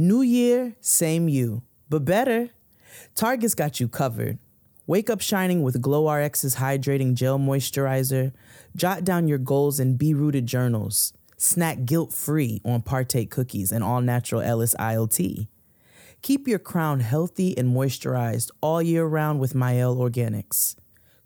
New year, same you, but better. Target's got you covered. Wake up shining with Glow RX's hydrating gel moisturizer. Jot down your goals in Be Rooted journals. Snack guilt free on Partake cookies and all natural Ellis ILT. Keep your crown healthy and moisturized all year round with Mielle Organics.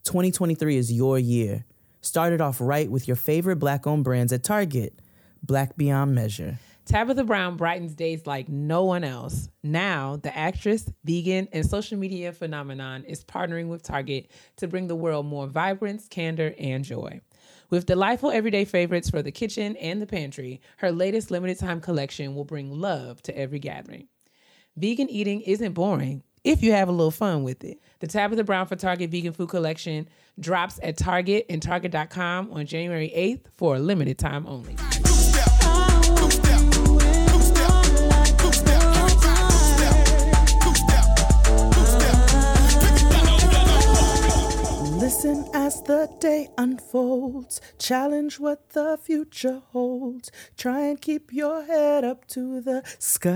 2023 is your year. Start it off right with your favorite black owned brands at Target. Black Beyond Measure. Tabitha Brown brightens days like no one else. Now, the actress, vegan, and social media phenomenon is partnering with Target to bring the world more vibrance, candor, and joy. With delightful everyday favorites for the kitchen and the pantry, her latest limited time collection will bring love to every gathering. Vegan eating isn't boring if you have a little fun with it. The Tabitha Brown for Target Vegan Food Collection drops at Target and Target.com on January 8th for a limited time only. Listen as the day unfolds. Challenge what the future holds. Try and keep your head up to the sky.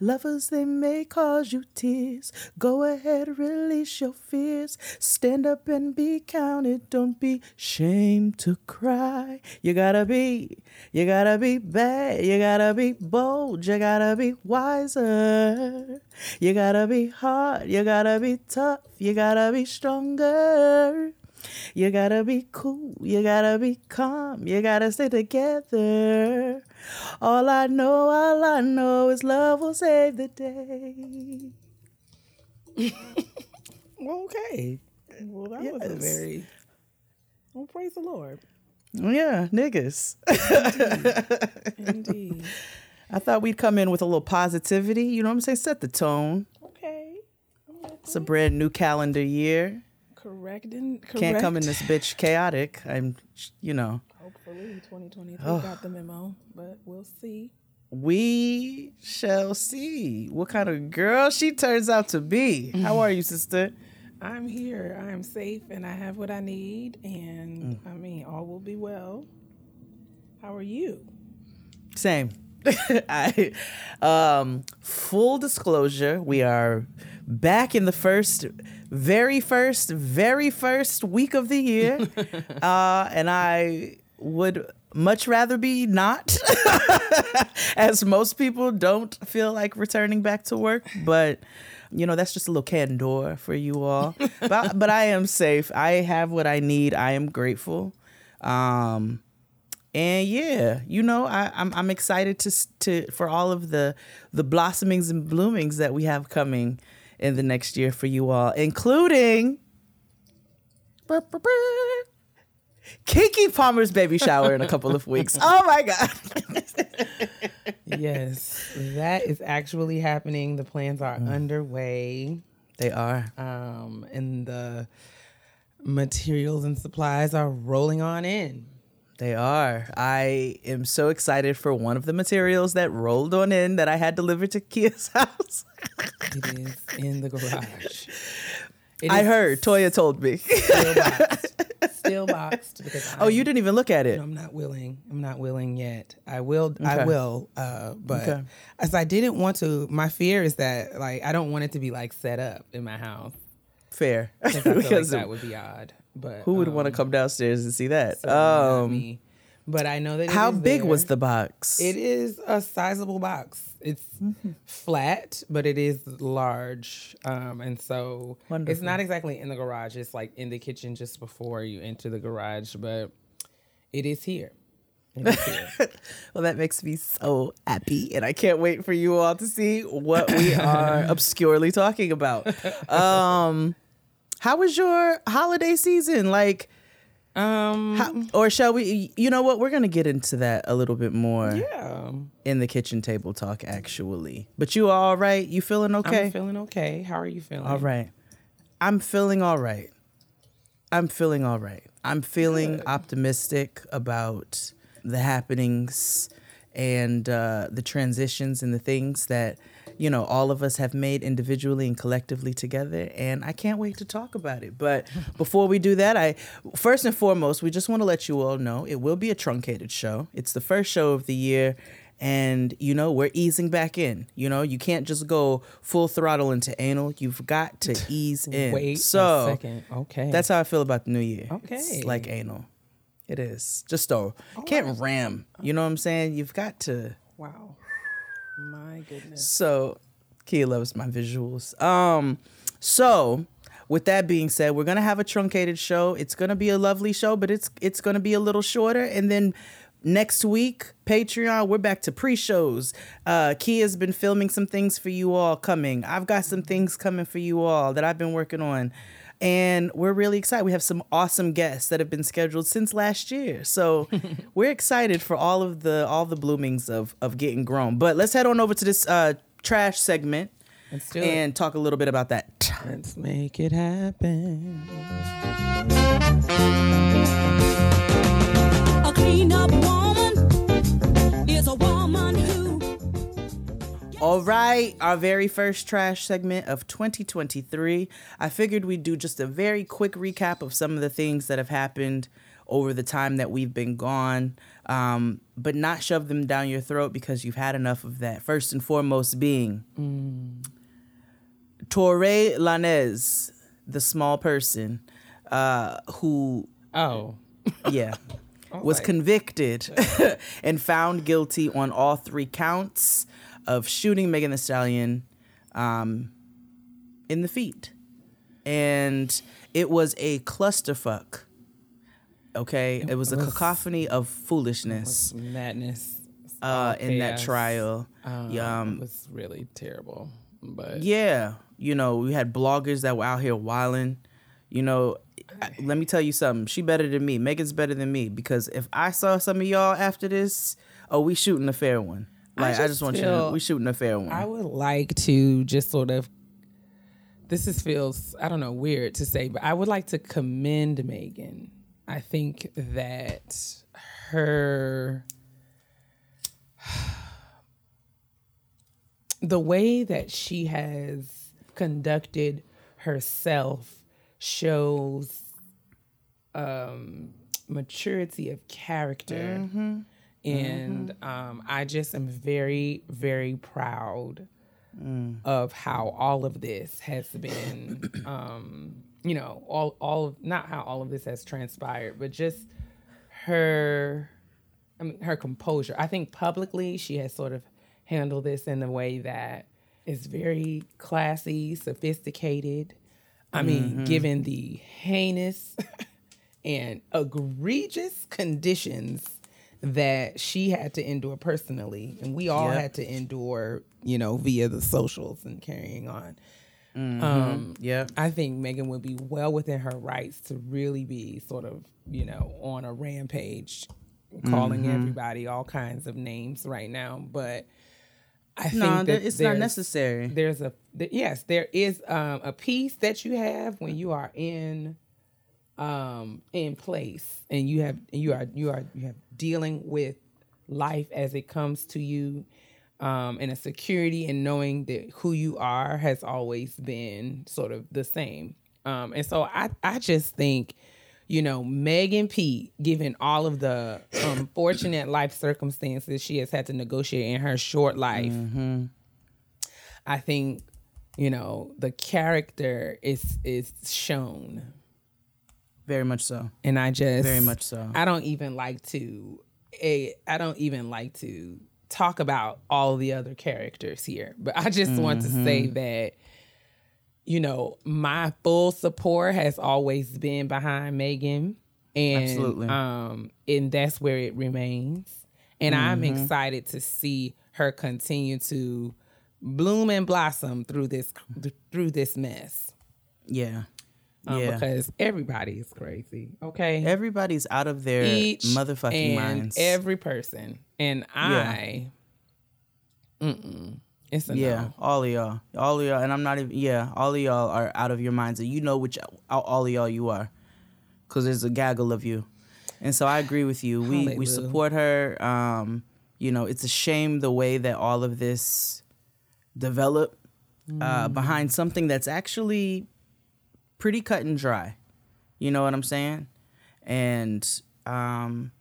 Lovers, they may cause you tears. Go ahead, release your fears. Stand up and be counted. Don't be shamed to cry. You gotta be, you gotta be bad. You gotta be bold. You gotta be wiser. You gotta be hard. You gotta be tough. You gotta be stronger. You gotta be cool, you gotta be calm, you gotta stay together. All I know, all I know is love will save the day. okay. Well, that was a very. Well, praise the Lord. Yeah, niggas. Indeed. I thought we'd come in with a little positivity. You know what I'm saying? Set the tone. okay. It's a brand new calendar year. Correcting. Correct. Can't come in this bitch chaotic. I'm, you know. Hopefully, 2023 got the memo, but we'll see. We shall see what kind of girl she turns out to be. How are you, sister? I'm here. I am safe, and I have what I need, and Mm. I mean, all will be well. How are you? Same. I um full disclosure, we are back in the first very first very first week of the year. uh and I would much rather be not as most people don't feel like returning back to work, but you know, that's just a little candor for you all. but but I am safe. I have what I need. I am grateful. Um and yeah, you know, I, I'm I'm excited to to for all of the the blossomings and bloomings that we have coming in the next year for you all, including Keke Palmer's baby shower in a couple of weeks. Oh my god! yes, that is actually happening. The plans are underway, They are. um, and the materials and supplies are rolling on in. They are. I am so excited for one of the materials that rolled on in that I had delivered to Kia's house. It is in the garage. It I heard. Toya told me. still boxed, still boxed because oh, you didn't even look at it. I'm not willing. I'm not willing yet. I will. I will. Uh, but Okay. as I didn't want to. My fear is that like I don't want it to be like set up in my house Fair. 'cause I feel like because that would be odd. But who would want to um, come downstairs and see that? not Um. But I know that. it how big was the box? It is a sizable box. It's Mm-hmm. flat, but it is large, um, and so it's not exactly in the garage. It's like in the kitchen just before you enter the garage, but it is here. It is here. well, that makes me so happy, and I can't wait for you all to see what we are obscurely talking about. Um, how was your holiday season? Like, um, how, or shall we? You know what? We're gonna get into that a little bit more yeah, in the kitchen table talk, actually. But you all right? You feeling okay? I'm feeling okay. How are you feeling? All right. I'm feeling all right. I'm feeling all right. I'm feeling optimistic about the happenings and uh, the transitions and the things that, you know, all of us have made individually and collectively together. And I can't wait to talk about it. But before we do that, I first and foremost, we just want to let you all know it will be a truncated show. It's the first show of the year. and you know we're easing back in. You know, you can't just go full throttle into anal. You've got to ease in. Wait so a second. Okay. that's how I feel about the new year. Okay. It's like anal. It is just a can't ram. You know what I'm saying? You've got to. Wow. My goodness. So, Kia loves my visuals. Um, so with that being said, we're gonna have a truncated show. It's gonna be a lovely show, but it's it's gonna be a little shorter. And then next week, Patreon, we're back to pre-shows. Uh, Kia's been filming some things for you all coming. I've got some things coming for you all that I've been working on. And we're really excited. We have some awesome guests that have been scheduled since last year. So we're excited for all of the all the bloomings of of getting grown. But let's head on over to this uh trash segment Let's do it. and talk a little bit about that. Let's make it happen. All right, our very first trash segment of 2023. I figured we'd do just a very quick recap of some of the things that have happened over the time that we've been gone, um, but not shove them down your throat because you've had enough of that. First and foremost, being Tory Lanez, the small person uh, who Oh. yeah, was like- convicted and found guilty on all three counts of shooting Megan Thee Stallion um, in the feet. And it was a clusterfuck. Okay, it was a cacophony of foolishness Madness. uh, in that trial. Um, Um, it was really terrible. But Yeah, you know, we had bloggers that were out here wilding. You know, I- let me tell you something. She better than me. Megan's better than me because if I saw some of y'all after this, oh, we shooting a fair one. I Like I just, just want you to we shooting a fair one. I would like to just sort of this is feels I don't know weird to say, but I would like to commend Megan. I think that her the way that she has conducted herself shows um maturity of character and um i just am very very proud of how all of this has been um you know all all of not how all of this has transpired but just her I mean, her composure. I think publicly she has sort of handled this in a way that is very classy, sophisticated. I mean, given the heinous and egregious conditions that she had to endure personally, and we all Yep. had to endure, you know, via the socials and carrying on. Um, yeah. I think Megan would be well within her rights to really be sort of, you know, on a rampage, calling Mm-hmm. everybody all kinds of names right now. But I think No, that that it's not necessary. There's a th- yes, there is um, a piece that you have when you are in um, in place and you have you are you are you have dealing with life as it comes to you um, and a security and knowing that who you are has always been sort of the same. Um, and so I, I just think, you know, Megan Pete, given all of the unfortunate life circumstances she has had to negotiate in her short life, I think, you know, the character is is shown. Very much so. And I just Very much so. I don't even like to eh, I don't even like to talk about all the other characters here. But I just want to say Mm-hmm. that you know, my full support has always been behind Megan. And Absolutely. um and that's where it remains. And I'm Mm-hmm. excited to see her continue to bloom and blossom through this through this mess. Yeah. Um, yeah. because everybody is crazy. Okay Everybody's out of their each motherfucking and minds. Every person, and I, mm-mm, it's a yeah, no. all of y'all, all of y'all, and I'm not even. Yeah, all of y'all are out of your minds, and you know which all of y'all you are, because there's a gaggle of you, and so I agree with you. We we support her. Um, you know, it's a shame the way that all of this developed Mm. uh, behind something that's actually pretty cut and dry. You know what I'm saying? And um,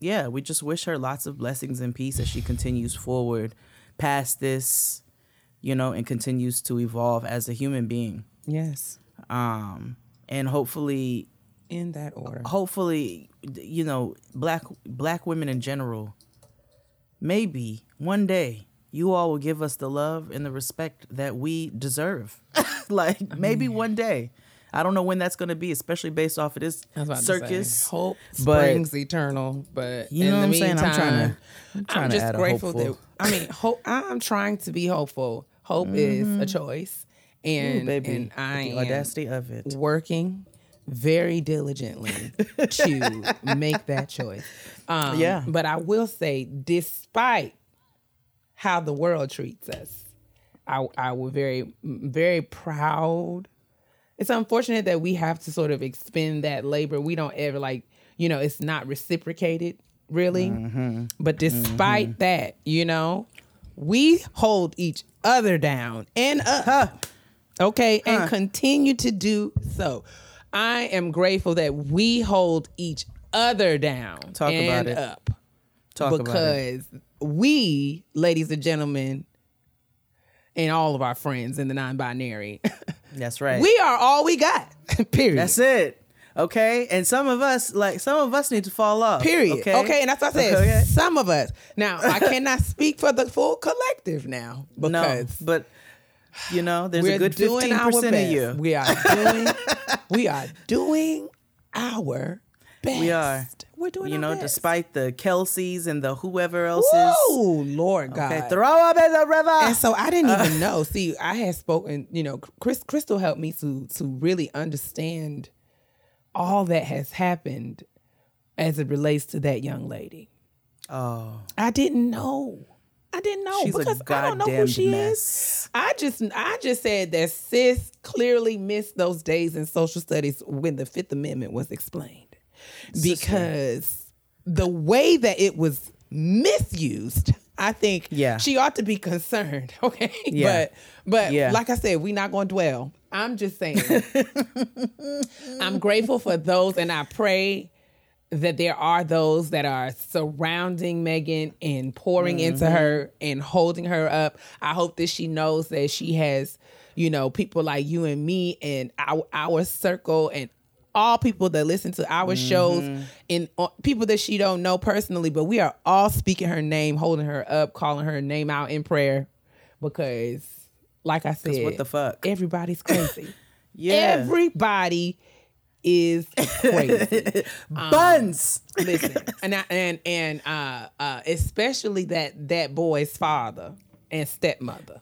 yeah, we just wish her lots of blessings and peace as she continues forward past this, you know, and continues to evolve as a human being. Yes. Um, and hopefully, In that order. hopefully, you know, black black women in general, maybe one day you all will give us the love and the respect that we deserve. like maybe one day. I don't know when that's going to be, especially based off of this circus. say, hope but- springs eternal, but You in know the what I'm saying? I'm trying to- I'm trying to just grateful that I mean, hope. I'm trying to be hopeful. Hope is a choice, and Ooh, baby, and I the am audacity of it. working very diligently to make that choice. Um, Yeah. but I will say, despite how the world treats us, I I was very very proud it's unfortunate that we have to sort of expend that labor. We don't ever like, you know, it's not reciprocated really. Mm-hmm. But despite mm-hmm. that, you know, we hold each other down and up. Okay, and continue to do so. I am grateful that we hold each other down Talk about it. up Talk about it. because we, ladies and gentlemen, and all of our friends in the non-binary, That's right. we are all we got. Period. That's it. Okay, and some of us, like some of us, need to fall off. Period. Okay, Okay? and that's what I said. Okay. Some of us. Now, I cannot speak for the full collective now No, but you know, there's a good fifteen percent of you. We are doing. we are doing our best. We are. We're doing. you know, best. despite the Kelseys and the whoever else's. Oh Lord God. Okay, throw up in the river. And so I didn't even know. See, I had spoken, you know, Chris Crystal helped me to to really understand all that has happened as it relates to that young lady. oh, I didn't know. I didn't know she's a because I don't know who she is. I just I just said that sis clearly missed those days in social studies when the Fifth Amendment was explained. Because the way that it was misused, I think Yeah. she ought to be concerned. Okay. Yeah. But but Yeah. like I said, we're not gonna dwell. I'm just saying I'm grateful for those and I pray that there are those that are surrounding Megan and pouring into mm-hmm. her and holding her up. I hope that she knows that she has, you know, people like you and me and our our circle and all people that listen to our shows and uh, people that she don't know personally, but we are all speaking her name, holding her up, calling her name out in prayer because like I said, what the fuck? Everybody's crazy. Yeah. Everybody is crazy. Buns. Listen, and I, and and uh, uh, especially that that boy's father and stepmother.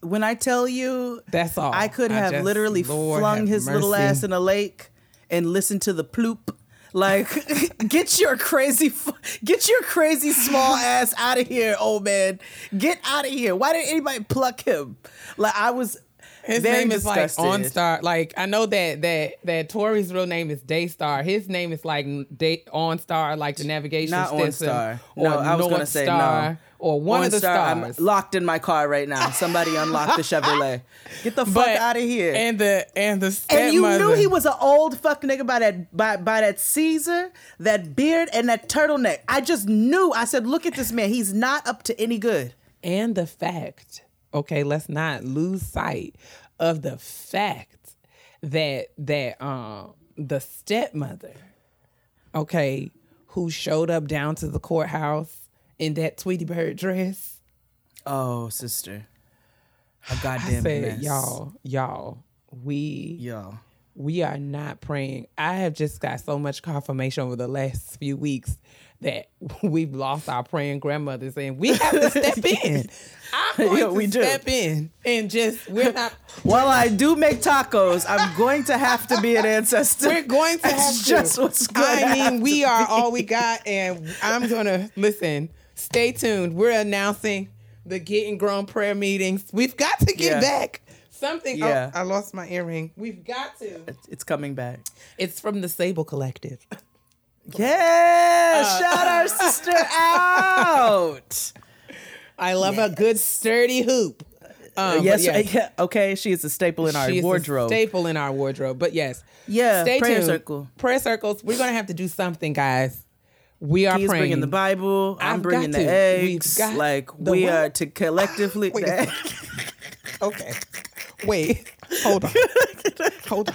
When I tell you, That's all. I could I have just- literally Lord flung have his little ass in a lake and listened to the ploop. Like, get your crazy, get your crazy small ass out of here, old man. Get out of here. Why didn't anybody pluck him? Like, I was His very name disgusted. is like OnStar. Like I know that that that Tory's real name is Daystar. His name is like Day OnStar, like the navigation Not system, OnStar. No, I was gonna say Star, no. or one of the OnStar, stars. I'm locked in my car right now. Somebody unlock the Chevrolet. Get the fuck But- out of here. And the and the stepmother. And you knew he was an old fuck nigga by that by, by that Caesar, that beard, and that turtleneck. I just knew. I said, look at this man. He's not up to any good. and the fact, okay, let's not lose sight of the fact that that um the stepmother, okay, who showed up down to the courthouse in that Tweety Bird dress. Oh, sister. A goddamn I said, mess. y'all, y'all, we Y'all. we are not praying. I have just got so much confirmation over the last few weeks that we've lost our praying grandmothers and we have to step in. I'm going Yeah, to we do. step in and just we're not While I do make tacos, I'm going to have to be an ancestor. we're going to have That's to. just what's going I mean, we are all we got and I'm gonna listen, stay tuned. We're announcing the getting grown prayer meetings. We've got to get Yeah. back. Something oh, Yeah. I lost my earring. We've got to. It's coming back. It's from the Sable Collective. Yeah, Uh, shout our sister out. I love a good sturdy hoop. Um, yes, but yeah, okay. She is a staple in our She is a wardrobe. staple in our wardrobe. But yes, Yeah, stay prayer tuned. circle. Prayer circles. We're gonna have to do something, guys. We are He's praying. bringing the Bible. I'm I've bringing the to. Eggs. Like we are to collectively. Okay. Wait. Hold on. Hold on.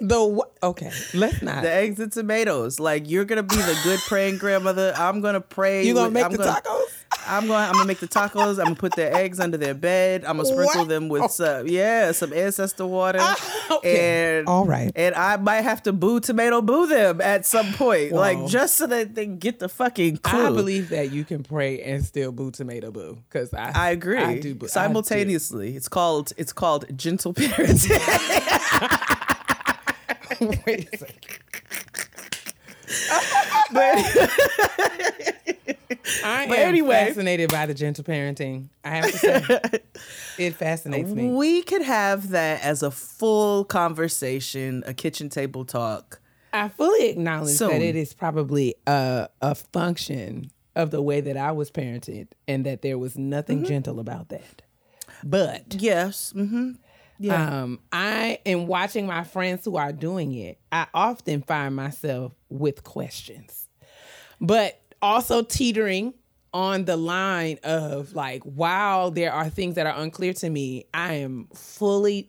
The what? Okay. Let's not. the eggs and tomatoes. Like you're gonna be the good praying grandmother. I'm gonna pray. you gonna with- make I'm the gonna, tacos? I'm going. I'm gonna make the tacos. I'm gonna put their eggs under their bed. I'm gonna sprinkle What? them with some, yeah, some ancestor water. Ah, okay. And All right. And I might have to boo tomato boo them at some point, Whoa. like just so that they get the fucking clue. I believe that you can pray and still boo tomato boo because I I agree. I do, I do. Simultaneously, it's called it's called gentle parenting. Wait a second. I But am anyway. fascinated by the gentle parenting. I have to say, it fascinates me. we could have that as a full conversation, a kitchen table talk. I fully acknowledge Soon. that it is probably a a function of the way that I was parented, and that there was nothing Mm-hmm. gentle about that. But Yes. Mm-hmm. Yeah. um, I am watching my friends who are doing it, I often find myself with questions, but also teetering on the line of like, while there are things that are unclear to me, I am fully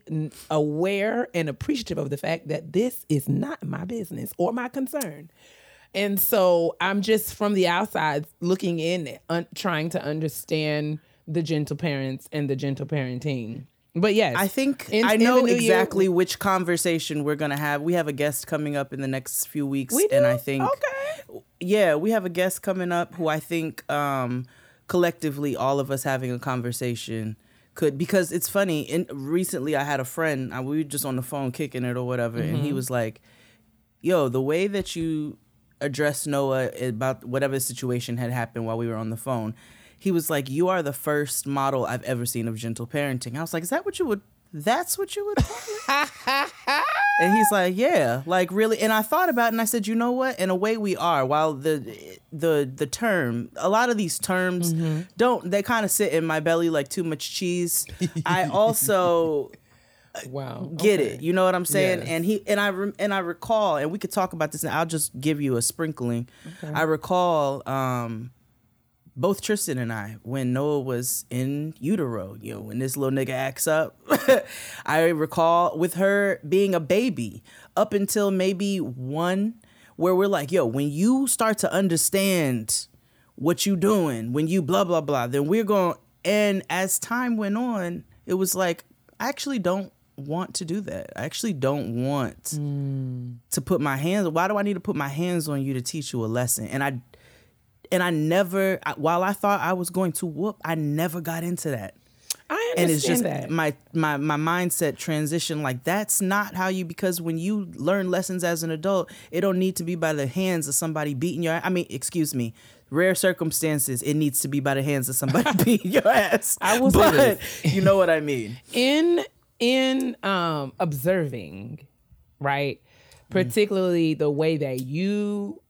aware and appreciative of the fact that this is not my business or my concern. And so I'm just from the outside looking in, un- trying to understand the gentle parents and the gentle parenting. But yes, I think in- I know new year- exactly which conversation we're gonna have. We have a guest coming up in the next few weeks, We and? I think okay. yeah, we have a guest coming up who I think um, collectively all of us having a conversation could because it's funny. In recently, I had a friend. uh, We were just on the phone kicking it or whatever, and Mm-hmm. he was like, "Yo, the way that you addressed Noah about whatever situation had happened while we were on the phone." He was like, "You are the first model I've ever seen of gentle parenting." I was like, "Is that what you would? That's what you would?" And he's like, "Yeah, like really." And I thought about it and I said, "You know what? In a way, we are. While the the the term, a lot of these terms don't they kind of sit in my belly like too much cheese. I also Wow. get okay. it. You know what I'm saying? Yes. And he and I rem- and I recall, and we could talk about this. And I'll just give you a sprinkling. I recall um, both Tristan and I when Noah was in utero. You know, when this little nigga acts up. I recall with her being a baby up until maybe one, where we're like, yo, when you start to understand what you doing, when you blah blah blah, then we're going. And as time went on, it was like I actually don't want to do that. I actually don't want mm. to put my hands. Why do I need to put my hands on you to teach you a lesson? And I and I never. While I thought I was going to whoop, I never got into that. I understand And it's just that. my my my mindset transition. Like that's not how you. Because when you learn lessons as an adult, it don't need to be by the hands of somebody beating your. I mean, excuse me. Rare circumstances, it needs to be by the hands of somebody beating your ass. I will but you know what I mean. in in um observing, right? Particularly the way that you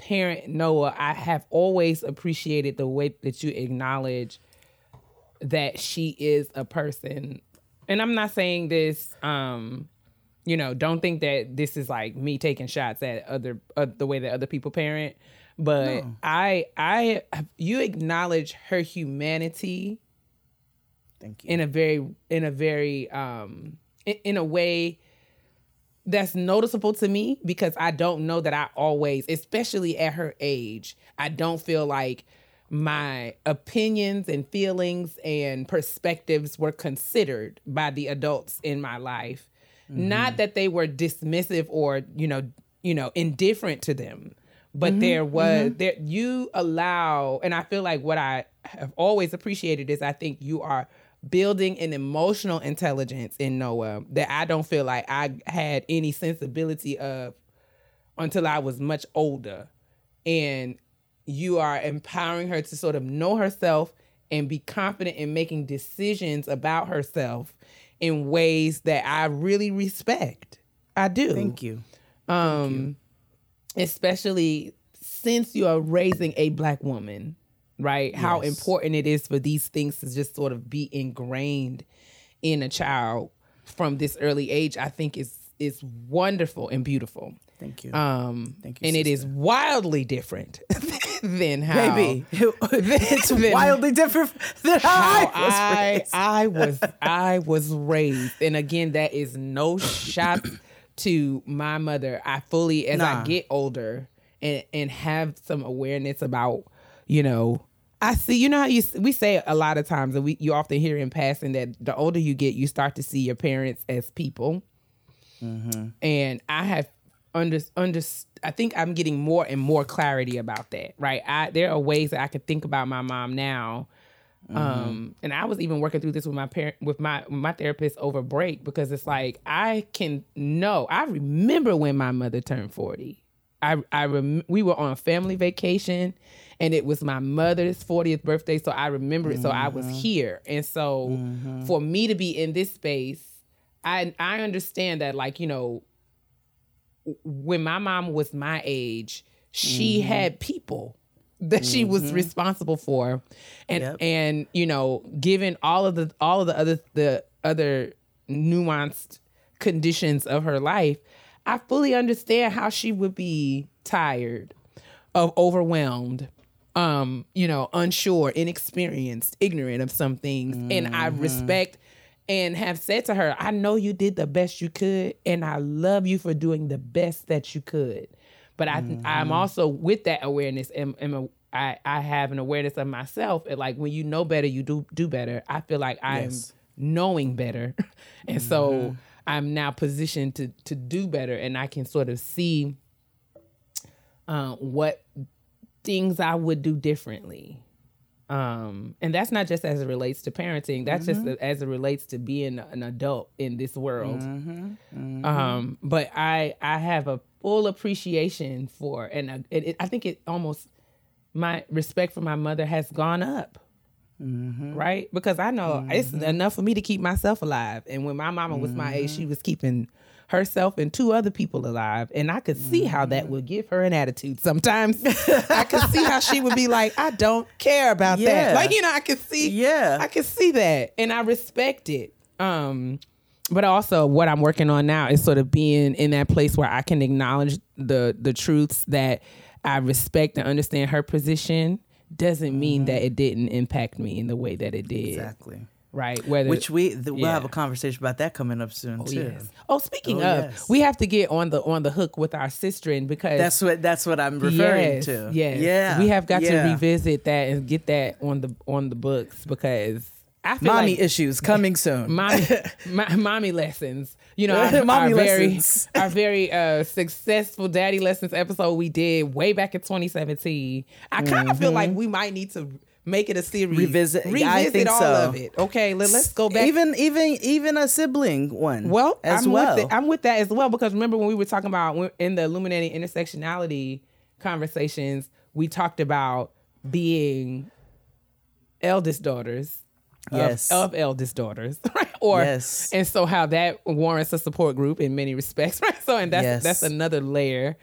parent Noah, I have always appreciated the way that you acknowledge that she is a person. And I'm not saying this um you know, don't think that this is like me taking shots at other uh, the way that other people parent, but I I you acknowledge her humanity Thank you. in a very in a very um in, in a way that's noticeable to me because I don't know that I always, especially at her age, I don't feel like my opinions and feelings and perspectives were considered by the adults in my life. Not mm-hmm. that they were dismissive or, you know, you know, indifferent to them, but mm-hmm. there was mm-hmm. there you allow and I feel like what I have always appreciated is I think you are building an emotional intelligence in Noah that I don't feel like I had any sensibility of until I was much older. And you are empowering her to sort of know herself and be confident in making decisions about herself in ways that I really respect. I do Thank you. um especially since you are raising a black woman right how important it is for these things to just sort of be ingrained in a child from this early age i think is is wonderful and beautiful Thank you. Um, Thank you, and it is wildly different than how maybe it's wildly different than how, how I was I raised. I was I was raised. And again, that is no shot to my mother. I fully as I get older and and have some awareness about, you know, I see you know how you we say a lot of times and we you often hear in passing that the older you get, you start to see your parents as people. And I have under under I think I'm getting more and more clarity about that. Right? I there are ways that I could think about my mom now. Um, and I was even working through this with my parent, with my my therapist over break because it's like I can know. I remember when my mother turned forty. I I rem- we were on a family vacation, and it was my mother's fortieth birthday, so I remember it. So I was mm-hmm. here, and so mm-hmm. for me to be in this space, I I understand that like you know when my mom was my age, she mm-hmm. had people that she was responsible for, and Yep. and you know, given all of the all of the other the other nuanced conditions of her life, I fully understand how she would be tired, of overwhelmed, um, you know, unsure, inexperienced, ignorant of some things, and I respect and have said to her, I know you did the best you could, and I love you for doing the best that you could. But I, I'm also with that awareness, and, and a, I, I have an awareness of myself. And like when you know better, you do do better. I feel like I'm Yes. knowing better, and so I'm now positioned to to do better, and I can sort of see um, what things I would do differently. Um, and that's not just as it relates to parenting. That's just mm-hmm. as it relates to being an adult in this world. Mm-hmm, mm-hmm. Um, but I I have a full appreciation for, and a, it, it, I think it almost my respect for my mother has gone up. Right, because I know it's enough for me to keep myself alive. And when my mama was my age, she was keeping herself and two other people alive. And I could see how that would give her an attitude sometimes. I could see how she would be like, I don't care about Yeah. that. Like, you know, I could see Yeah. I could see that and I respect it. Um but also what I'm working on now is sort of being in that place where I can acknowledge the the truths that I respect and understand her position doesn't mean that it didn't impact me in the way that it did. Exactly. Right? Whether Which we th- we'll have a conversation about that coming up soon too. Yes. Oh, speaking Oh, of, yes. we have to get on the on the hook with our sister because That's what that's what I'm referring yes, to. Yes. Yeah. We have got yeah. to revisit that and get that on the on the books because I feel Mommy like issues coming soon. mommy, my, mommy lessons. You know, our, Mommy our very, lessons. our very uh, successful daddy lessons episode we did way back in 2017. I kind of feel like we might need to make it a series. Revisit- revisit I think all so. of it. Okay, let, us go back. Even even even a sibling one. well, as I'm well. With it, I'm with that as well because remember when we were talking about in the illuminating intersectionality conversations, we talked about being eldest daughters of- Yes. of, eldest daughters, right? Or Yes. and so how that warrants a support group in many respects, right? So and that's Yes. that's another layer.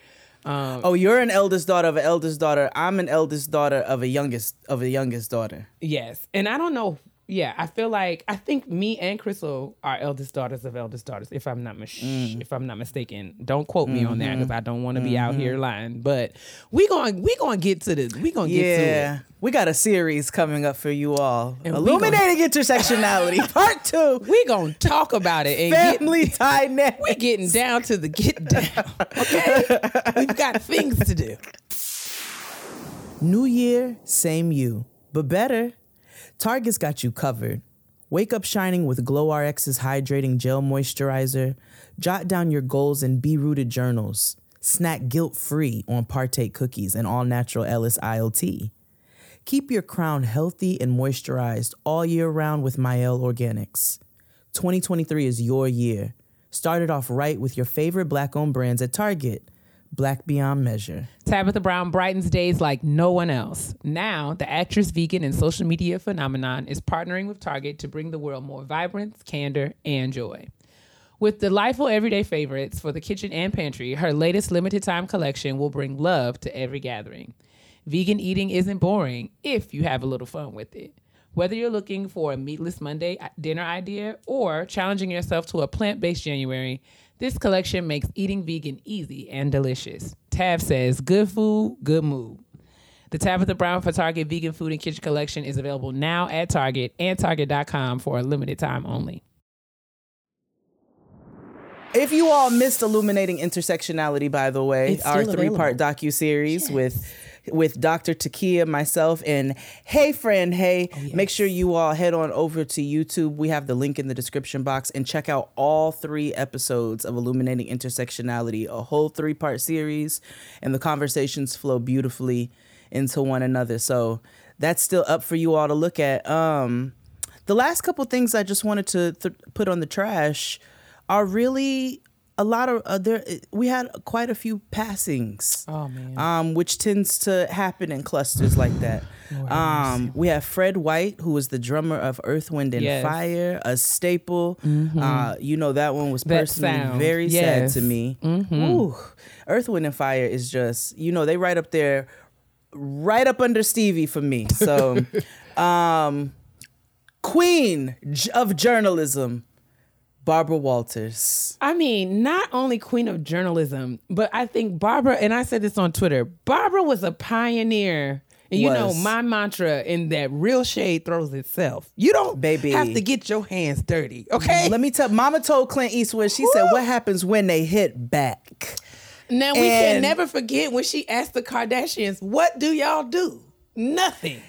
Um, oh, you're an eldest daughter of an eldest daughter. I'm an eldest daughter of a youngest of a youngest daughter. yes, and I don't know. Yeah, I feel like I think me and Crystal are eldest daughters of eldest daughters. If I'm not mis- Mm. if I'm not mistaken, don't quote me on that Mm-hmm. because I don't want to be out here lying. But we going we gonna get to this. we gonna get to Yeah. it. We got a series coming up for you all. And Illuminating intersectionality, part two. We gonna talk about it and get, Family dynamic. we getting down to the get down. Okay, we've got things to do. New year, same you, but better. Target's got you covered. Wake up shining with Glow RX's hydrating gel moisturizer. Jot down your goals in Be Rooted journals. Snack guilt free on Partake cookies and all natural Ellis ILT. Keep your crown healthy and moisturized all year round with Mielle Organics. 2023 is your year. Start it off right with your favorite black owned brands at Target. Black Beyond Measure. Tabitha Brown brightens days like no one else. Now, the actress, vegan, and social media phenomenon is partnering with Target to bring the world more vibrance, candor, and joy. With delightful everyday favorites for the kitchen and pantry, her latest limited time collection will bring love to every gathering. Vegan eating isn't boring if you have a little fun with it. Whether you're looking for a meatless Monday dinner idea or challenging yourself to a plant based January, this collection makes eating vegan easy and delicious. Tab says, good food, good mood. The Tabitha Brown for Target Vegan Food and Kitchen Collection is available now at Target and Target.com for a limited time only. If you all missed Illuminating Intersectionality, by the way, It's our three part docu series with with Dr. Takia, myself, and Hey Friend Hey. Oh, Make sure you all head on over to YouTube. We have the link in the description box and check out all three episodes of Illuminating Intersectionality, a whole three part series, and the conversations flow beautifully into one another. So that's still up for you all to look at. Um, the last couple things I just wanted to th- put on the trash are really a lot of uh, there. We had quite a few passings. Oh, man. Um, which tends to happen in clusters like that. Um, we have Fred White, who was the drummer of Earth, Wind, and Yes. Fire, a staple. Uh, you know that one was personally very Yes. sad to me. Ooh, Earth, Wind, and Fire is just you know they right up there, right up under Stevie for me. So, um, Queen of journalism, Barbara Walters. I mean, not only queen of journalism, but I think Barbara, and I said this on Twitter, Barbara was a pioneer. And you know, my mantra in that real shade throws itself. You don't Baby. have to get your hands dirty, okay? Let me tell. Mama told Clint Eastwood. She said, "What happens when they hit back?" now we can never forget when she asked the Kardashians, "What do y'all do?" Nothing.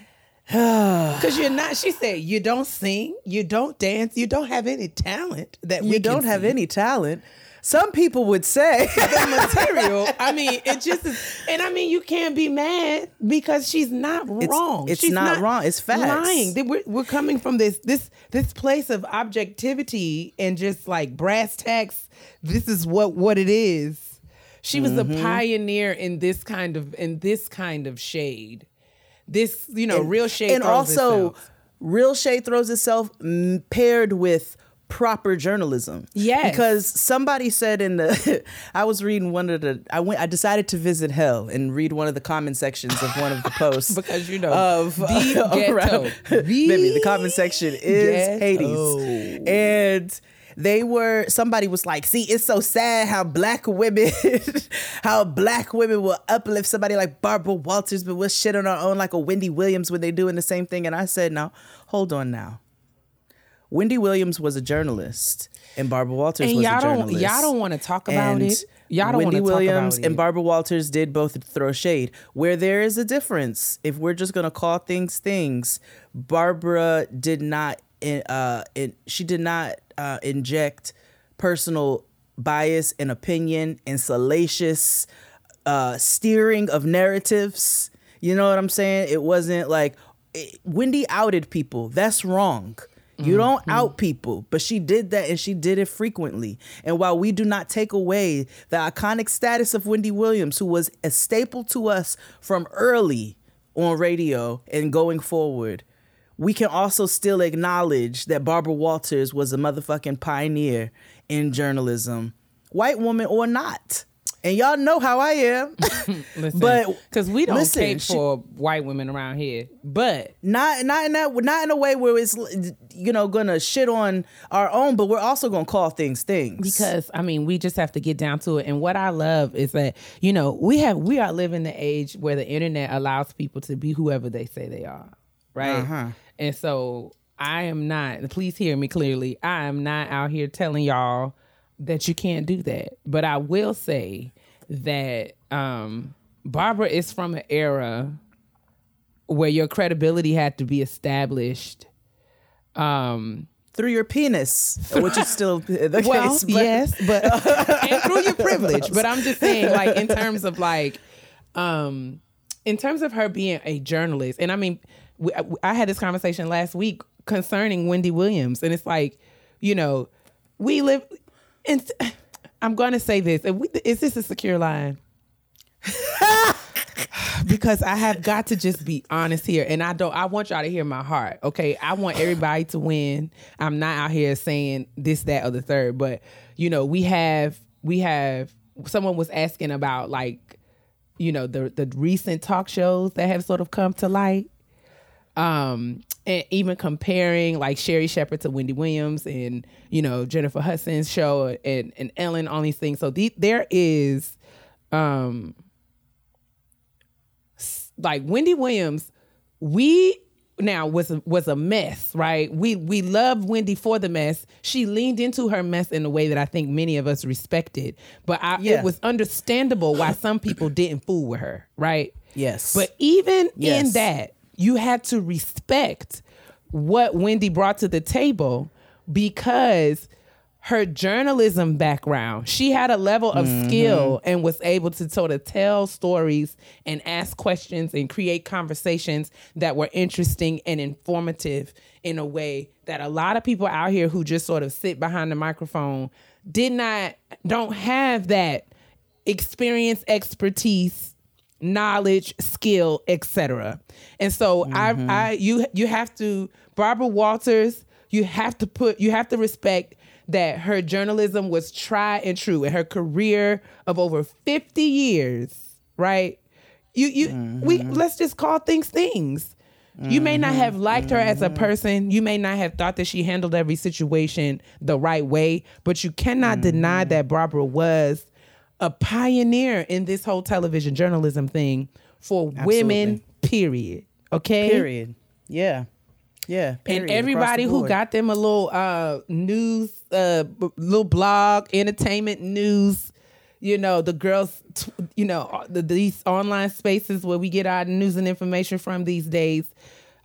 Because you're not. She said, "You don't sing, you don't dance, you don't have any talent that we You don't have see." any talent. Some people would say. the material. I mean, it just is, and I mean, you can't be mad because she's not wrong. it's she's not wrong. It's facts. Lying. We're, we're coming from this this this place of objectivity and just like brass tacks. This is what what it is. She was Mm-hmm. a pioneer in this kind of in this kind of shade. This you know real shade and also itself. real shade throws itself mm, paired with proper journalism Yeah. because somebody said in the i was reading one of the i went i decided to visit hell and read one of the comment sections of one of the posts Because, you know, of the ghetto. around- baby the comment section is Ghetto. hades and they were somebody was like see it's so sad how black women how black women will uplift somebody like barbara walters but we'll shit on our own like a wendy williams when they're doing the same thing and i said now hold on now wendy williams was a journalist and barbara walters And was y'all a don't- journalist y'all don't wanna talk about And it. Y'all don't wendy wanna talk about it. Wendy williams and barbara walters did both throw shade where there is a difference if we're just gonna call things things barbara did not uh it, she did not uh inject personal bias and opinion and salacious uh steering of narratives. You know what i'm saying? It wasn't like it, wendy outed people. That's wrong. You don't out people, but she did that and she did it frequently. And while we do not take away the iconic status of Wendy Williams, who was a staple to us from early on radio and going forward, we can also still acknowledge that Barbara Walters was a motherfucking pioneer in journalism, white woman or not. And y'all know how I am. Listen, but because we don't listen, cape for white women around here, but not not in that not in a way where it's you know gonna shit on our own, but we're also gonna call things things. because I mean, we just have to get down to it. And what I love is that you know we have we are living the age where the internet allows people to be whoever they say they are, right? Uh-huh. And so I am not. Please hear me clearly. I am not out here telling y'all that you can't do that. But I will say that um, Barbara is from an era where your credibility had to be established. Um, through your penis, which is still the well, case. but- yes, but and through your privilege. But I'm just saying, like in terms of like, um, in terms of her being a journalist, and I mean, we, I had this conversation last week concerning Wendy Williams, and it's like, you know, we live. And I'm going to say this: we, is this a secure line? because I have got to just be honest here, and I don't. I want y'all to hear my heart. Okay, I want everybody to win. I'm not out here saying this, that, or the third, but you know, we have we have. Someone was asking about like, you know, the the recent talk shows that have sort of come to light. Um, and even comparing like Sherri Shepherd to Wendy Williams and you know Jennifer Hudson's show and and Ellen on these things. So the, there is, um, like Wendy Williams, we now was a, was a mess, right? We we love Wendy for the mess. She leaned into her mess in a way that I think many of us respected, but I, it was understandable why some people didn't fool with her, right? Yes. But even in that, you had to respect what Wendy brought to the table because her journalism background, she had a level of mm-hmm. skill and was able to sort of tell stories and ask questions and create conversations that were interesting and informative in a way that a lot of people out here who just sort of sit behind the microphone did not don't have that experience, expertise, knowledge, skill, etc. And so I mm-hmm. I you you have to Barbara Walters, you have to put you have to respect that her journalism was tried and true and her career of over 50 years, right? You you we mm-hmm. let's just call things things. You may not mm-hmm. have liked her as a person. You may not have thought that she handled every situation the right way, but you cannot deny that Barbara was a pioneer in this whole television journalism thing for women, period. Okay? Period. Yeah. Yeah. period. And everybody who got them a little uh news uh little blog, entertainment news, you know, the girls t- you know, the, these online spaces where we get our news and information from these days.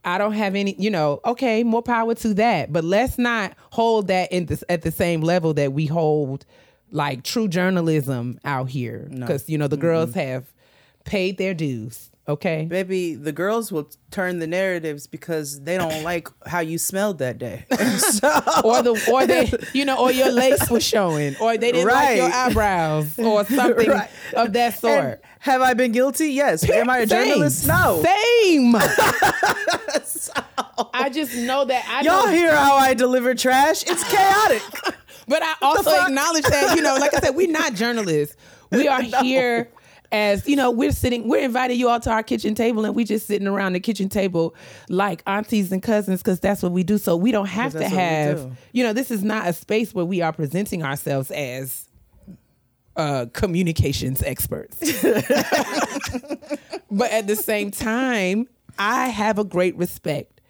I don't have any, you know, okay, more power to that, but let's not hold that in this at the same level that we hold like true journalism out here because you know the girls have paid their dues, okay? Baby, the girls will turn the narratives because they don't like how you smelled that day. so, or the or they you know or your lace was showing or they didn't like your eyebrows or something Right. of that and sort. have I been guilty? Yes. Am I a Same. journalist? No. Same. I just know that I Y'all hear how I deliver trash? It's chaotic. But I also acknowledge that you know, like I said, we're not journalists. We are here as you know, we're sitting, we're inviting you all to our kitchen table, and we just sitting around the kitchen table like aunties and cousins because that's what we do. So we don't have to that's what we have, you know, this is not a space where we are presenting ourselves as uh, communications experts. but at the same time, I have a great respect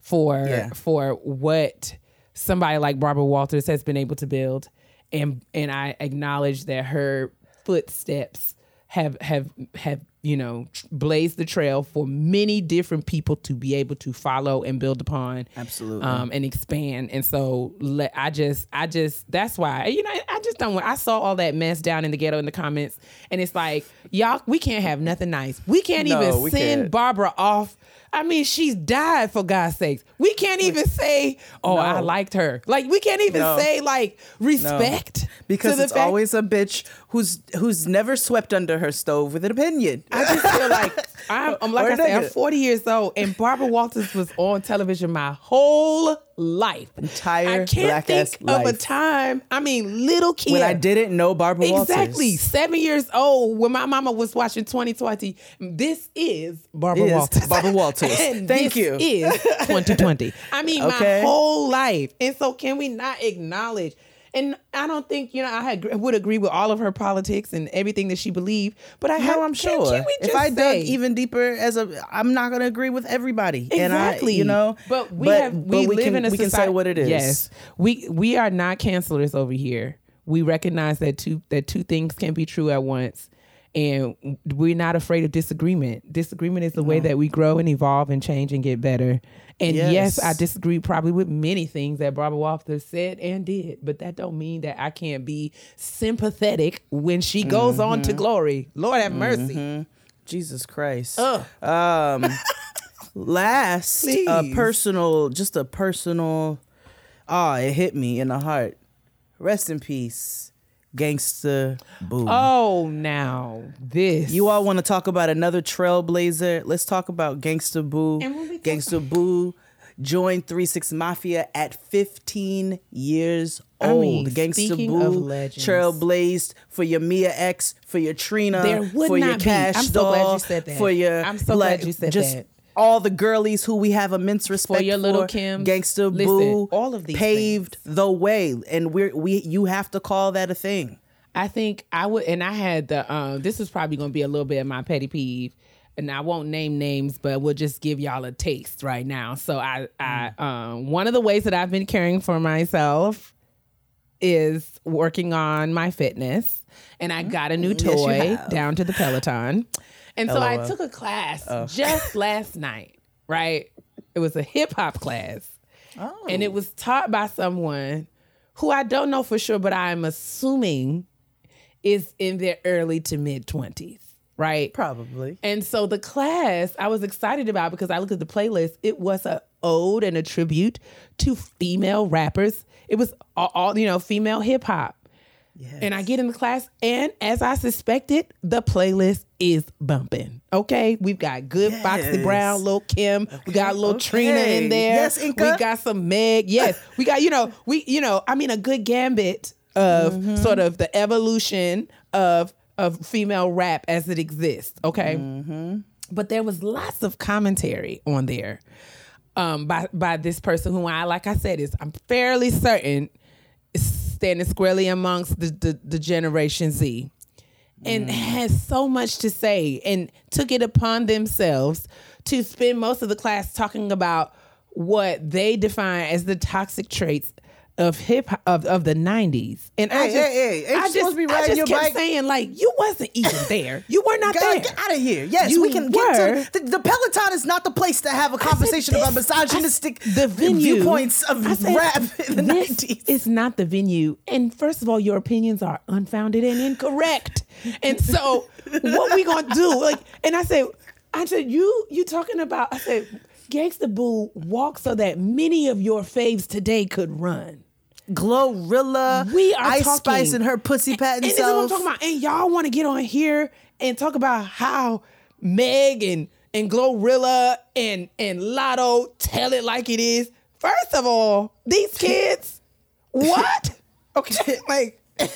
for Yeah. for what somebody like Barbara Walters has been able to build, and and I acknowledge that her footsteps have have have you know blazed the trail for many different people to be able to follow and build upon Absolutely. um and expand and so let i just i just that's why you know i just don't want i saw all that mess down in the ghetto in the comments and it's like y'all we can't have nothing nice we can't No, even we send can't. barbara off I mean, she's died for God's sakes. We can't even say, "Oh, I liked her." Like, we can't even No. say like respect because to it's fact- always a bitch who's who's never swept under her stove with an opinion. I just feel like I'm, I'm like Or I said, I'm 40 years old, and Barbara Walters was on television my whole life. Entire I can't think of a time. I mean, little kid. when I didn't know Barbara Walters. Exactly, seven years old when my mama was watching 2020. This is Barbara Is Walters. Barbara Walters. Thank this you. Is 2020. I mean, Okay. my whole life. And so, can we not acknowledge? And I don't think you know I had, would agree with all of her politics and everything that she believed, but I No, I'm can- sure. Can, we if I dug even deeper as a, I'm not gonna agree with everybody. And I, Exactly. you know, but we but, have but we, live can, in a we can society. say what it is. Yes, we we are not cancelers over here. We recognize that two that two things can be true at once, and we're not afraid of disagreement. Disagreement is the way that we grow and evolve and change and get better. And yes, Yes. I disagree probably with many things that Barbara Walters said and did, but that don't mean that I can't be sympathetic when she goes on Mm-hmm. to glory. Lord have mercy. Jesus Christ. Ugh. Um, last, a personal, just a personal. Ah, it hit me in the heart. Rest in peace, Gangsta Boo. Oh, now this You all want to talk about another trailblazer? Let's talk about Gangsta Boo. And when we talk- Gangsta Boo joined 3 6 Mafia at 15 years I old. mean, Gangsta Boo of legends. trailblazed for your Mia X, for your Trina, There would for your not be. Cash I'm so glad you said that. for your I'm so like, glad you said just that. All the girlies who we have immense respect for your little Kims. Gangsta Listen, Boo, all of these paved the way, and we're we you have to call that a thing. I think I would, and I had the. Um, this is probably going to be a little bit of my petty peeve, and I won't name names, but we'll just give y'all a taste right now. So I, I, um, one of the ways that I've been caring for myself is working on my fitness, and I got a new toy have. down to the Peloton, and so I took a class just last night. Right, it was a hip hop class and it was taught by someone who I don't know for sure, but I'm assuming is in their early to mid 20s, right? Probably. And so the class I was excited about because I looked at the playlist. It was a ode and a tribute to female rappers. It was all, all you know, female hip hop. And I get in the class, and as I suspected, the playlist is bumping. Okay, we've got good Foxy Brown, Lil Kim, we got Lil okay. Trina in there. Yes, Inca. we got some Meg. Yes, we got you know we you know I mean a good gambit of Mm-hmm. sort of the evolution of of female rap as it exists. Okay, Mm-hmm. but there was lots of commentary on there um, by by this person who I like I said is I'm fairly certain is standing squarely amongst the the, the Generation Z and mm. has so much to say and took it upon themselves to spend most of the class talking about what they define as the toxic traits of hip of, of the 90s and I just, hey, hey, I you supposed to be I just your kept bike? saying like you wasn't even there you were not God, there get out of here. Yes, You we can were. get to the, the Peloton is not the place to have a conversation about this- misogynistic I the venue, viewpoints of said, rap in the 90s. is not the venue. And first of all, your opinions are unfounded and incorrect. and so what we gonna do? Like, and I said, I said, you you talking about I said, Gangsta Boo walk so that many of your faves today could run. Glorilla, We are Ice talking- Spice and her pussy patting And this is what I'm self. talking about. And y'all want to get on here and talk about how Meg and and Glorilla and and Latto tell it like it is. First of all, these kids, what? Okay, like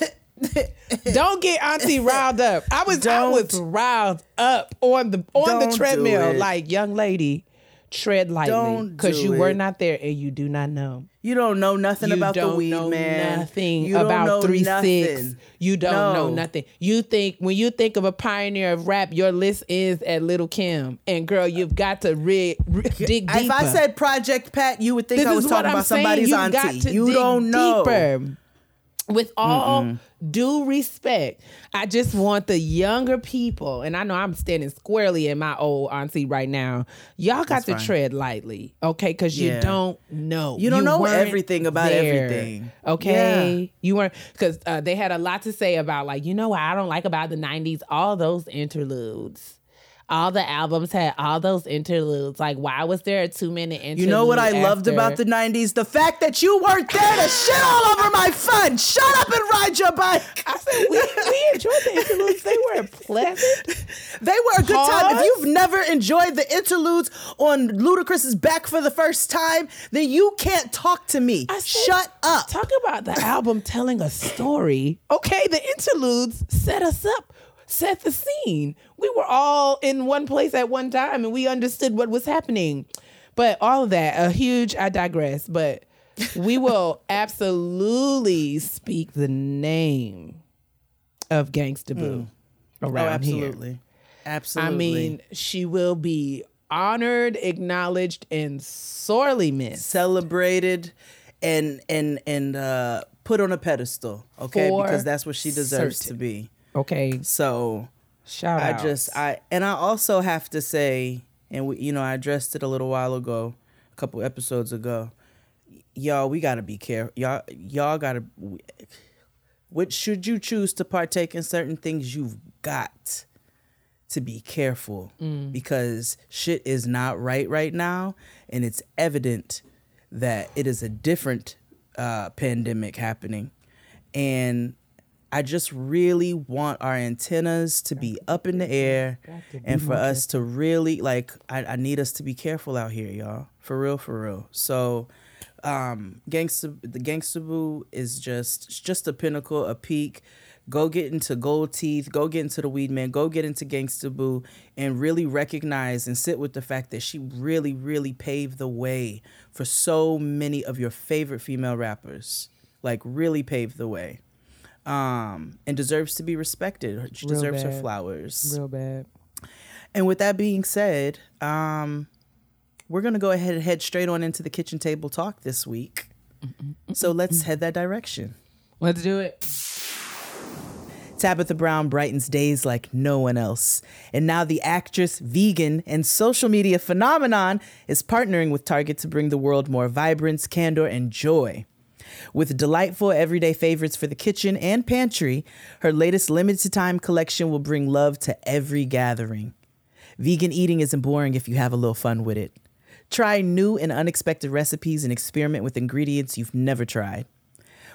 don't get Auntie riled up. I was I was riled up on the on Don't the treadmill. Like young lady, tread lightly because do you were not there and you do not know. You don't know nothing You about the weed, man. nothing You don't about three six. You don't know nothing. You think when you think of a pioneer of rap, your list is at Little Kim. And girl, you've got to re- re- dig deeper. If I said Project Pat, you would think this I was talking about saying. somebody's You've auntie. you don't know. deeper. With all due respect, I just want the younger people, and I know I'm standing squarely in my old auntie right now. Y'all got That's to fine. tread lightly, okay? Because you don't know. You don't know everything about there, everything. Okay, Yeah. you weren't because uh, they had a lot to say about like you know what I don't like about the '90s, all those interludes. All the albums had all those interludes. Like, why was there a two minute interlude? You know what I loved about the 90s? The fact that you weren't there to shit all over my fun. Shut up and ride your bike. I said we, we enjoyed the interludes. They were pleasant. They were a good time. If you've never enjoyed the interludes on Ludacris's back for the first time, then you can't talk to me. I said, Shut up. Talk about the album telling a story. Okay, the interludes set us up, set the scene. We were all in one place at one time and we understood what was happening. But all of that, a huge, I digress, but we will absolutely speak the name of Gangsta Boo oh, around here. absolutely. Absolutely. I mean, she will be honored, acknowledged, and sorely missed. celebrated and and and uh put on a pedestal, okay? For because that's what she deserves certain. to be. Okay, So shout I just I and I also have to say, and we, you know, I addressed it a little while ago, a couple episodes ago. Y'all, we gotta be careful. Y'all, y'all gotta. Which should you choose to partake in certain things, you've got to be careful because shit is not right right now, and it's evident that it is a different uh, pandemic happening, and I just really want our antennas to be up in the air and for us to really like I, I need us to be careful out here, y'all. For real, for real. So um Gangsta the Gangsta Boo is just just a pinnacle, a peak. go get into Gold Teeth, go get into the Weed Man, go get into Gangsta Boo, and really recognize and sit with the fact that she really, really paved the way for so many of your favorite female rappers. Like really paved the way. Um, and deserves to be respected. She Real deserves her flowers. Real bad. And with that being said, um, we're gonna go ahead and head straight on into the kitchen table talk this week. So let's head that direction. Let's do it. Tabitha Brown brightens days like no one else. And now the actress, vegan, and social media phenomenon is partnering with Target to bring the world more vibrance, candor, and joy. With delightful everyday favorites for the kitchen and pantry, her latest limited time collection will bring love to every gathering. Vegan eating isn't boring if you have a little fun with it. Try new and unexpected recipes and experiment with ingredients you've never tried.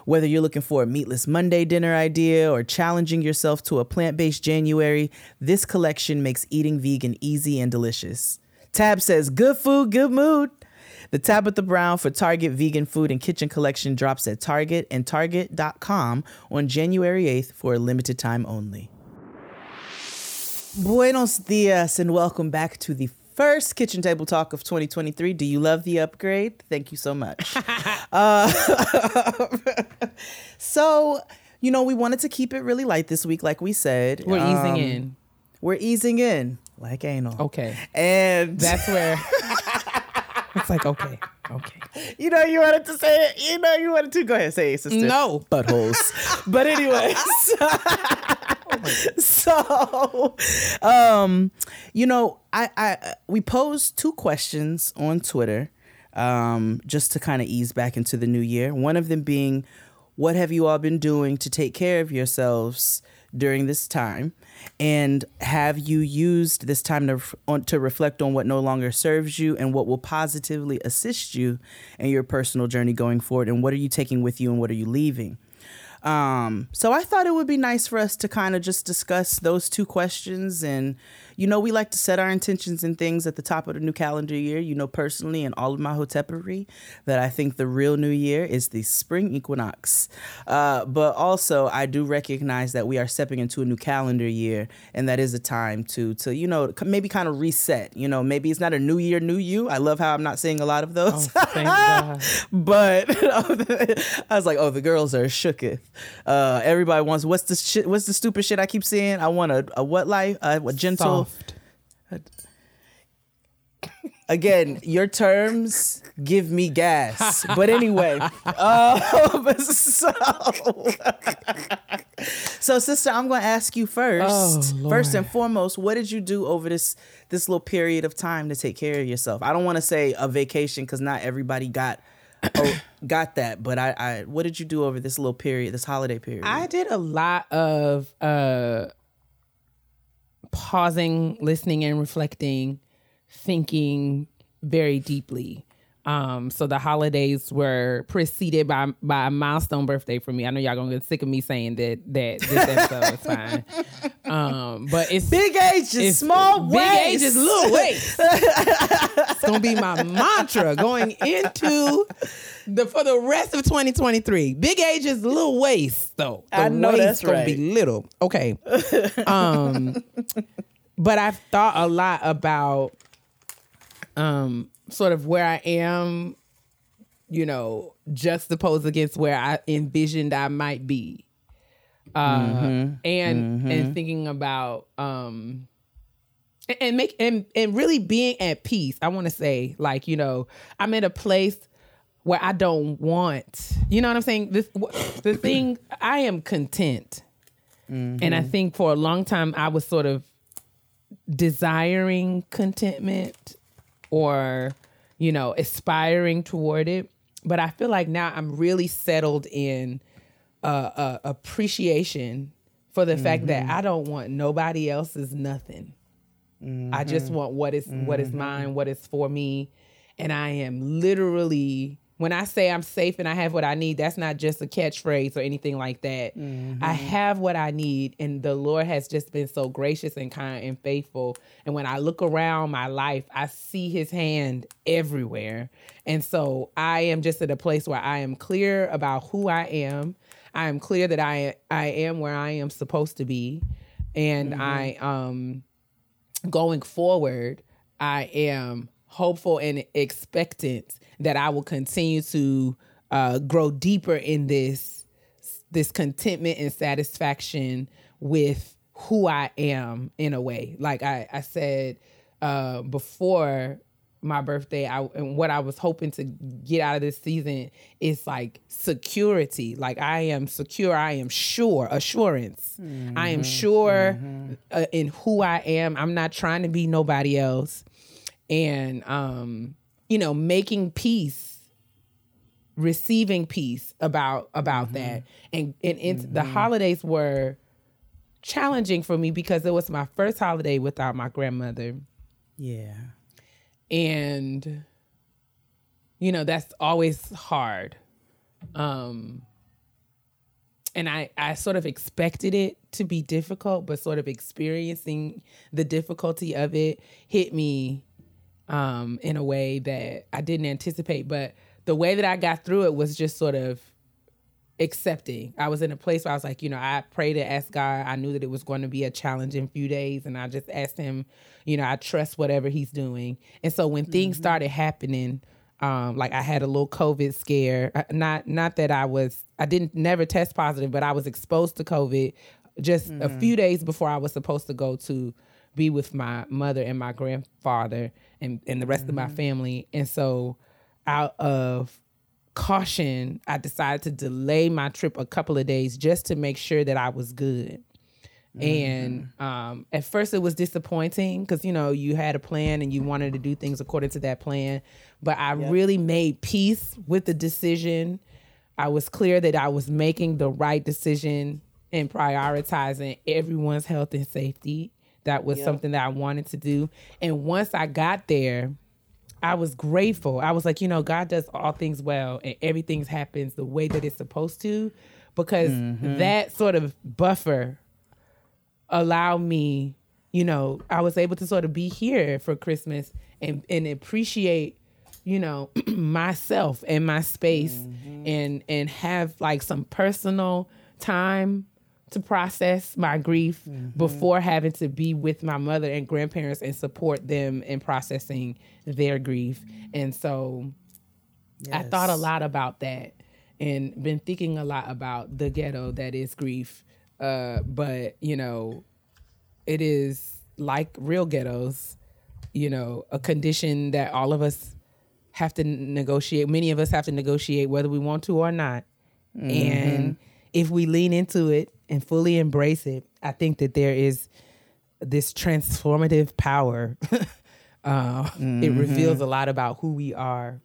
Whether you're looking for a meatless Monday dinner idea or challenging yourself to a plant based January, this collection makes eating vegan easy and delicious. Tab says, Good food, good mood. The Tabitha Brown for Target Vegan Food and Kitchen Collection drops at Target and Target.com on January 8th for a limited time only. Buenos dias and welcome back to the first Kitchen Table Talk of 2023. Do you love the upgrade? Thank you so much. uh, so, you know, we wanted to keep it really light this week, like we said. We're easing Um, in. We're easing in, like anal. Okay. And That's where it's like, okay, okay. you know, you wanted to say it. You know, you wanted to. Go ahead, say it, sister. No. buttholes. but anyways, so um, you know, I, I we posed two questions on Twitter, um, just to kind of ease back into the new year. One of them being, what have you all been doing to take care of yourselves during this time? And have you used this time to, on, to reflect on what no longer serves you and what will positively assist you in your personal journey going forward? And what are you taking with you and what are you leaving? Um, so I thought it would be nice for us to kind of just discuss those two questions. And, you know, we like to set our intentions and things at the top of the new calendar year. You know, personally, and all of my hotepery, that I think the real new year is the spring equinox. Uh, but also, I do recognize that we are stepping into a new calendar year, and that is a time to, to you know, maybe kind of reset. You know, maybe it's not a new year, new you. I love how I'm not seeing a lot of those. Oh, thank God. But I was like, oh, the girls are shooketh. Uh, everybody wants what's the shit? What's the stupid shit I keep saying? I want a, a what life? A, a gentle. Soft. Again, your terms give me gas. But anyway, um, so so sister, I'm going to ask you first. Oh, first and foremost, what did you do over this this little period of time to take care of yourself? I don't want to say a vacation because not everybody got. oh, got that, but I, I, what did you do over this little period, this holiday period? I did a lot of uh pausing, listening and reflecting, thinking very deeply. Um, so the holidays were preceded by by a milestone birthday for me. I know y'all gonna get sick of me saying that that this episode is fine. Um, but it's Big age it's small big waist. ages, little waist. it's gonna be my mantra going into the for the rest of 2023. Big age is little waist though. The I know waist that's gonna right. be little. Okay. um, but I've thought a lot about um sort of where I am, you know, just juxtaposed against where I envisioned I might be. Uh Mm-hmm. and and thinking about um and- and make and and really being at peace. I want to say like, you know, I'm at a place where I don't want, you know what I'm saying? This the thing I am content. And I think for a long time I was sort of desiring contentment or you know aspiring toward it. But i feel like now i'm really settled in uh, uh appreciation for the fact that i don't want nobody else's nothing. I just want what is what is mine what is for me. And i am literally when I say I'm safe and I have what I need, that's not just a catchphrase or anything like that. I have what I need, and the Lord has just been so gracious and kind and faithful. And when I look around my life, I see His hand everywhere. And so I am just at a place where I am clear about who I am. I am clear that I I am where I am supposed to be, and I um going forward, I am hopeful and expectant that I will continue to uh, grow deeper in this this contentment and satisfaction with who I am in a way. Like I, I said uh, before my birthday, I and what I was hoping to get out of this season is like security. Like I am secure, I am sure, assurance. I am sure uh, in who I am. I'm not trying to be nobody else. And um, you know, making peace receiving peace about about that. And and it's, the holidays were challenging for me because it was my first holiday without my grandmother. Yeah. and you know that's always hard. Um and i i sort of expected it to be difficult but sort of experiencing the difficulty of it hit me um in a way that i didn't anticipate but the way that i got through it was just sort of accepting. I was in a place where I was like, you know, I prayed to ask God. I knew that it was going to be a challenging few days, and I just asked Him, you know, I trust whatever He's doing. And so when things started happening, um, like I had a little COVID scare. Uh, Not not that I was, I didn't never test positive, but I was exposed to COVID just a few days before I was supposed to go to be with my mother and my grandfather and and the rest of my family. And so out of caution, I decided to delay my trip a couple of days just to make sure that I was good. And um, at first, it was disappointing because you know you had a plan and you wanted to do things according to that plan. But I really made peace with the decision. I was clear that I was making the right decision and prioritizing everyone's health and safety. That was something that I wanted to do. And once I got there, I was grateful. I was like, you know, God does all things well and everything happens the way that it's supposed to because mm-hmm. that sort of buffer allowed me, you know, I was able to sort of be here for Christmas and and appreciate, you know, myself and my space mm-hmm. and and have like some personal time to process my grief before having to be with my mother and grandparents and support them in processing their grief. And so I thought a lot about that and been thinking a lot about the ghetto that is grief. Uh, but, you know, it is like real ghettos, you know, a condition that all of us have to negotiate. Many of us have to negotiate whether we want to or not. And if we lean into it and fully embrace it, I think that there is this transformative power. uh, It reveals a lot about who we are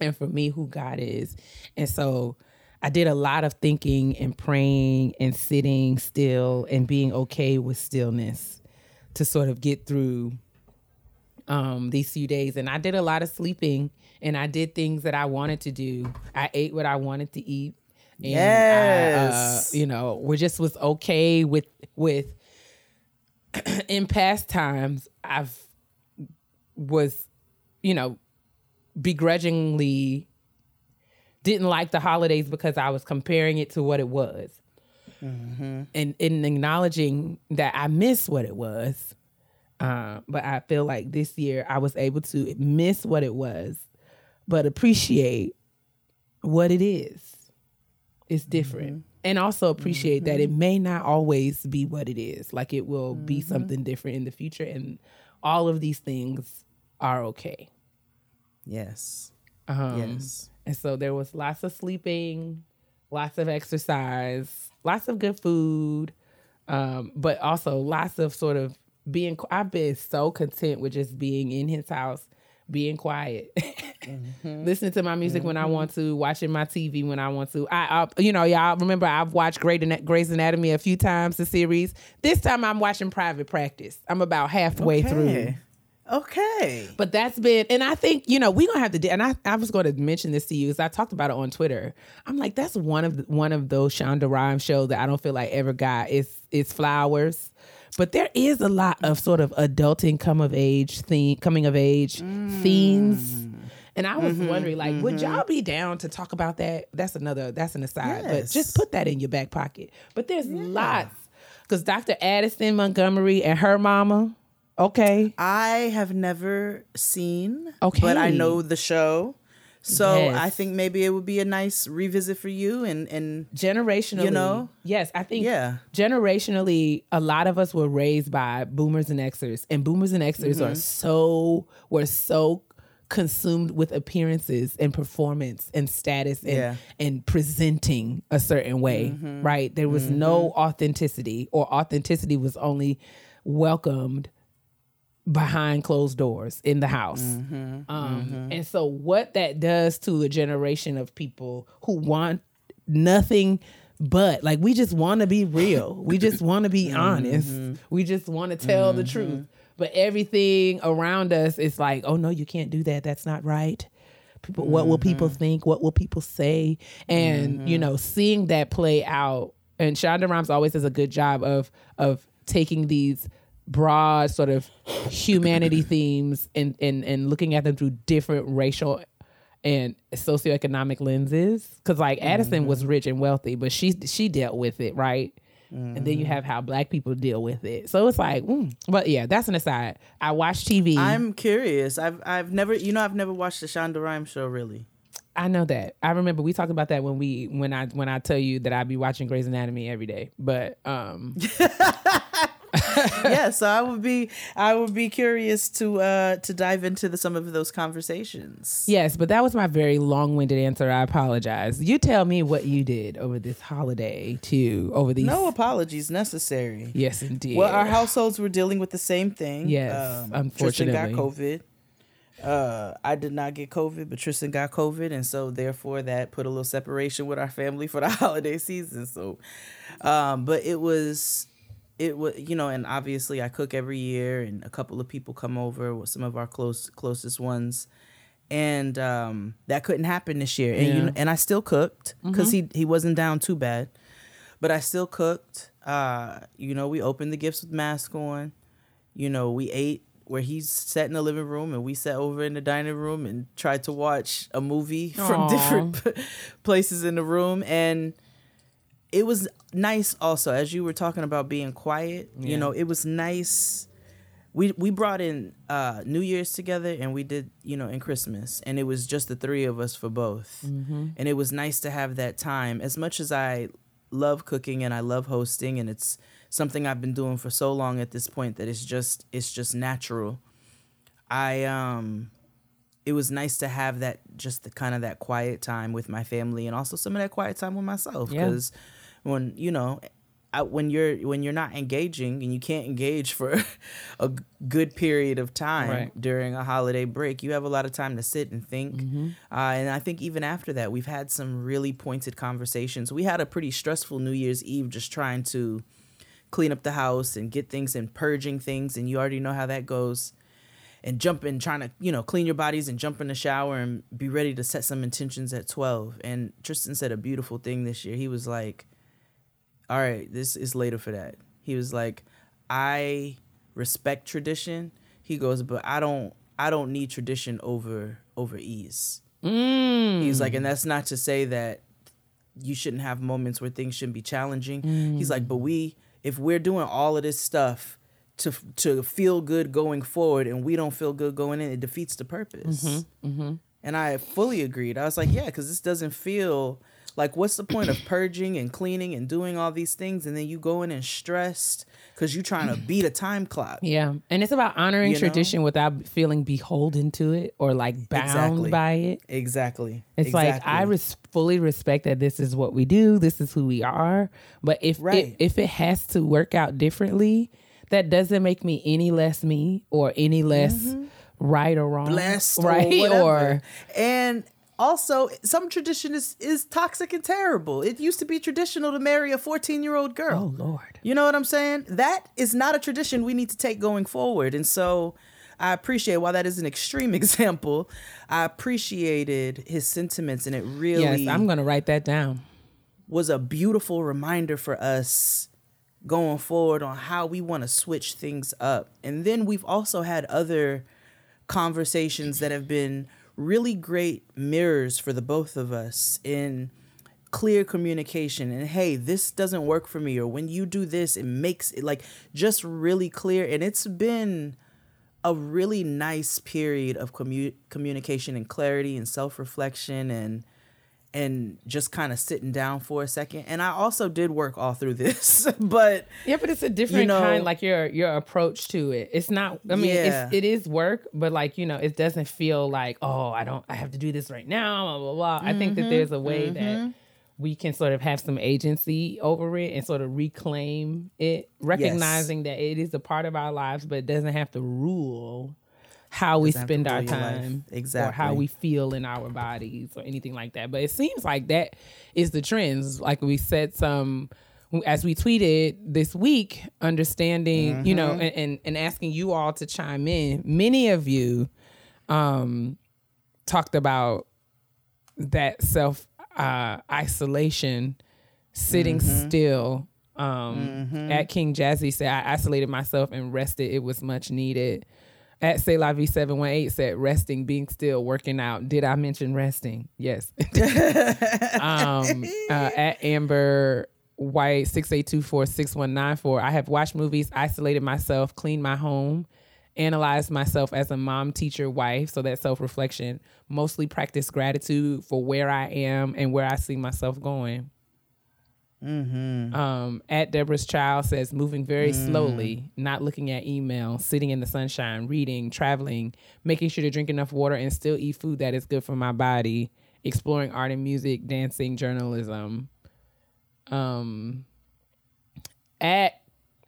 and for me, who God is. And so I did a lot of thinking and praying and sitting still and being okay with stillness to sort of get through um, these few days. And I did a lot of sleeping and I did things that I wanted to do. I ate what I wanted to eat. And Yes. I, uh, you know, we just was okay with with in past times I've was, you know, begrudgingly didn't like the holidays because I was comparing it to what it was. And in acknowledging that I miss what it was. Uh, but I feel like this year I was able to miss what it was, but appreciate what it is. It's different. And also appreciate that it may not always be what it is. Like it will be something different in the future. And all of these things are okay. Yes. Um, yes. And so there was lots of sleeping, lots of exercise, lots of good food, um, but also lots of sort of being. I've been so content with just being in his house, being quiet, Mm-hmm. listening to my music when I mm-hmm. want to, watching my TV when I want to. I, I you know, y'all remember I've watched Great Grey's Anatomy a few times, the series. This time I'm watching Private Practice. I'm about halfway through. Okay. Okay. But that's been, and I think you know we're gonna have to. And I, I was going to mention this to you because I talked about it on Twitter. I'm like, that's one of the, one of those Shonda Rhimes shows that I don't feel like ever got its its flowers. But there is a lot of sort of adulting, come of age theme, coming of age mm. themes. And I was wondering, like, would y'all be down to talk about that? That's another, that's an aside, but just put that in your back pocket. But there's lots because Dr. Addison Montgomery and her mama, okay, I have never seen, Okay. but I know the show. So Yes. I think maybe it would be a nice revisit for you and and generationally, You know? yes, I think Yeah. generationally, a lot of us were raised by boomers and Xers, and boomers and Xers Mm-hmm. are so were so consumed with appearances and performance and status and Yeah. and presenting a certain way, Mm-hmm. right? There was no mm-hmm. authenticity, or authenticity was only welcomed behind closed doors in the house. Mm-hmm. Um, mm-hmm. And so, what that does to a generation of people who want nothing but, like, we just want to be real. We just want to be honest. We just want to tell the truth. But everything around us is like, oh no, you can't do that. That's not right. People, what will people mm-hmm. think? What will people say? And you mm-hmm. know, seeing that play out. And Shonda Rhimes always does a good job of of taking these broad sort of humanity themes and, and and looking at them through different racial and socioeconomic lenses because like addison was mm-hmm. rich and wealthy but she she dealt with it right and then you have how black people deal with it so it's like mm. but yeah that's an aside i watch tv I'm curious. I've I've never you know I've never watched the Shonda Rhimes show really. I know that. I remember we talked about that when we when I when I tell you that I be watching Grey's Anatomy every day. But um yeah, so I would be I would be curious to uh to dive into the, some of those conversations. yes, but that was my very long-winded answer. I apologize. You tell me what you did over this holiday too. Over these No apologies necessary. Yes, indeed. Well, our households were dealing with the same thing. Yes, Tristan got. COVID. Uh, I did not get COVID, but Tristan got COVID, and so therefore that put a little separation with our family for the holiday season. So, um, but it was, it was you know, and obviously I cook every year, and a couple of people come over, with some of our close closest ones, and um, that couldn't happen this year. And you know, and I still cooked because he he wasn't down too bad, but I still cooked. Uh, you know, we opened the gifts with mask on. You know, we ate where he's sat in the living room and we sat over in the dining room and tried to watch a movie from different places in the room and it was nice also as you were talking about being quiet Yeah. you know it was nice we we brought in uh new year's together and we did you know in christmas and it was just the three of us for both and it was nice to have that time as much as i love cooking and i love hosting and it's something i've been doing for so long at this point that it's just it's just natural i um it was nice to have that just the kind of that quiet time with my family and also some of that quiet time with myself Yeah. When you know I, when you're when you're not engaging and you can't engage for a good period of time Right. during a holiday break you have a lot of time to sit and think. Mm-hmm. uh, and i think even after that we've had some really pointed conversations. We had a pretty stressful new year's eve just trying to clean up the house and get things and purging things and you already know how that goes. And jump in trying to you know clean your bodies and jump in the shower and be ready to set some intentions at 12 and tristan said a beautiful thing this year. He was like all right this is later for that he was like i respect tradition he goes but i don't i don't need tradition over over ease mm. he's like and that's not to say that you shouldn't have moments where things shouldn't be challenging. He's like, but we, if we're doing all of this stuff to to feel good going forward, and we don't feel good going in, it defeats the purpose. Mm-hmm, mm-hmm. And I fully agreed. I was like, yeah, because this doesn't feel like what's the point of purging and cleaning and doing all these things, and then you go in and stressed because you're trying to beat a time clock. yeah, and it's about honoring You know? tradition without feeling beholden to it or like bound Exactly. by it. Exactly. It's like I res- fully respect that this is what we do, this is who we are. But if Right. it, if it has to work out differently, that doesn't make me any less me or any less mm-hmm. right or wrong, blessed right? or. Or and also some tradition is is toxic and terrible. It used to be traditional to marry a 14-year-old girl. oh lord, You know what I'm saying? That is not a tradition we need to take going forward. And so I appreciate while that is an extreme example, I appreciated his sentiments and it really Yes, I'm gonna write that down. was a beautiful reminder for us going forward on how we want to switch things up. And then we've also had other conversations that have been really great mirrors for the both of us in clear communication and hey this doesn't work for me or when you do this it makes it like just really clear. And it's been a really nice period of commu- communication and clarity and self-reflection and and just kind of sitting down for a second and i also did work all through this but Yeah, but it's a different know- kind, like your your approach to it. It's not. I mean, Yeah. it's, it is work, but like you know, it doesn't feel like oh, I don't, I have to do this right now. Blah blah blah. I think Mm-hmm. that there's a way that we can sort of have some agency over it and sort of reclaim it, recognizing that it is a part of our lives, but it doesn't have to rule how we Doesn't have to spend our rule your life. time or how we feel in our bodies or anything like that. But it seems like that is the trends. Like we said some as we tweeted this week, understanding, you know, and, and, and asking you all to chime in. Many of you um talked about that self uh isolation, sitting still. Um at King Jazzy said I isolated myself and rested. It was much needed. At Say La Vie 718 said resting, being still, working out. Did I mention resting? Yes. um, uh, at Amber White 68246194, I have watched movies, isolated myself, cleaned my home, analyzed myself as a mom, teacher, wife. So that self reflection, mostly practice gratitude for where I am and where I see myself going. Um, at Deborah's Child says moving very slowly, not looking at email, sitting in the sunshine, reading, traveling, making sure to drink enough water and still eat food that is good for my body, exploring art and music, dancing, journalism. Um, at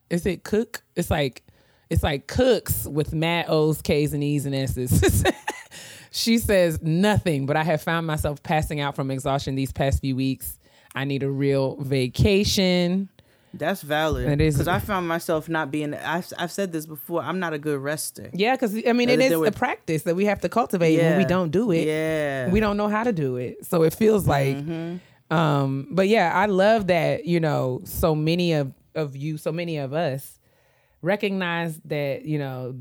is it cook? It's like it's like cooks with mad O's, K's, and E's and S's. she says nothing, but I have found myself passing out from exhaustion these past few weeks. I need a real vacation. that's valid It is- because i found myself not being I've, I've said this before i'm not a good rester Yeah, because I mean, it is a practice that we have to cultivate. When we don't do it, yeah we don't know how to do it. So it feels like, Mm-hmm. um, but yeah, I love that, you know, so many of, of you, so many of us recognize that, you know,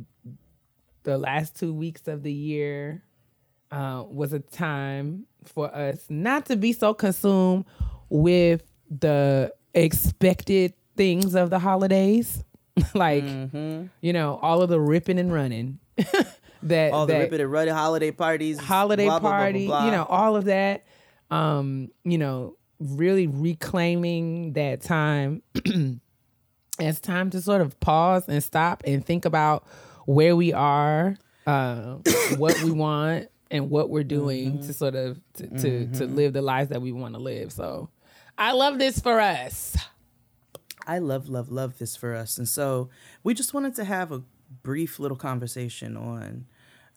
the last two weeks of the year uh, was a time for us not to be so consumed with the expected things of the holidays. like, you know, all of the ripping and running. that all the that, ripping and running holiday parties holiday blah, blah, blah, blah, party, you know, all of that. Um, you know, really reclaiming that time as time to sort of pause and stop and think about where we are, uh, what we want, and what we're doing Mm-hmm. to sort of to, to, to live the lives that we want to live. So, I love this for us. I love, love, love this for us. And so we just wanted to have a brief little conversation on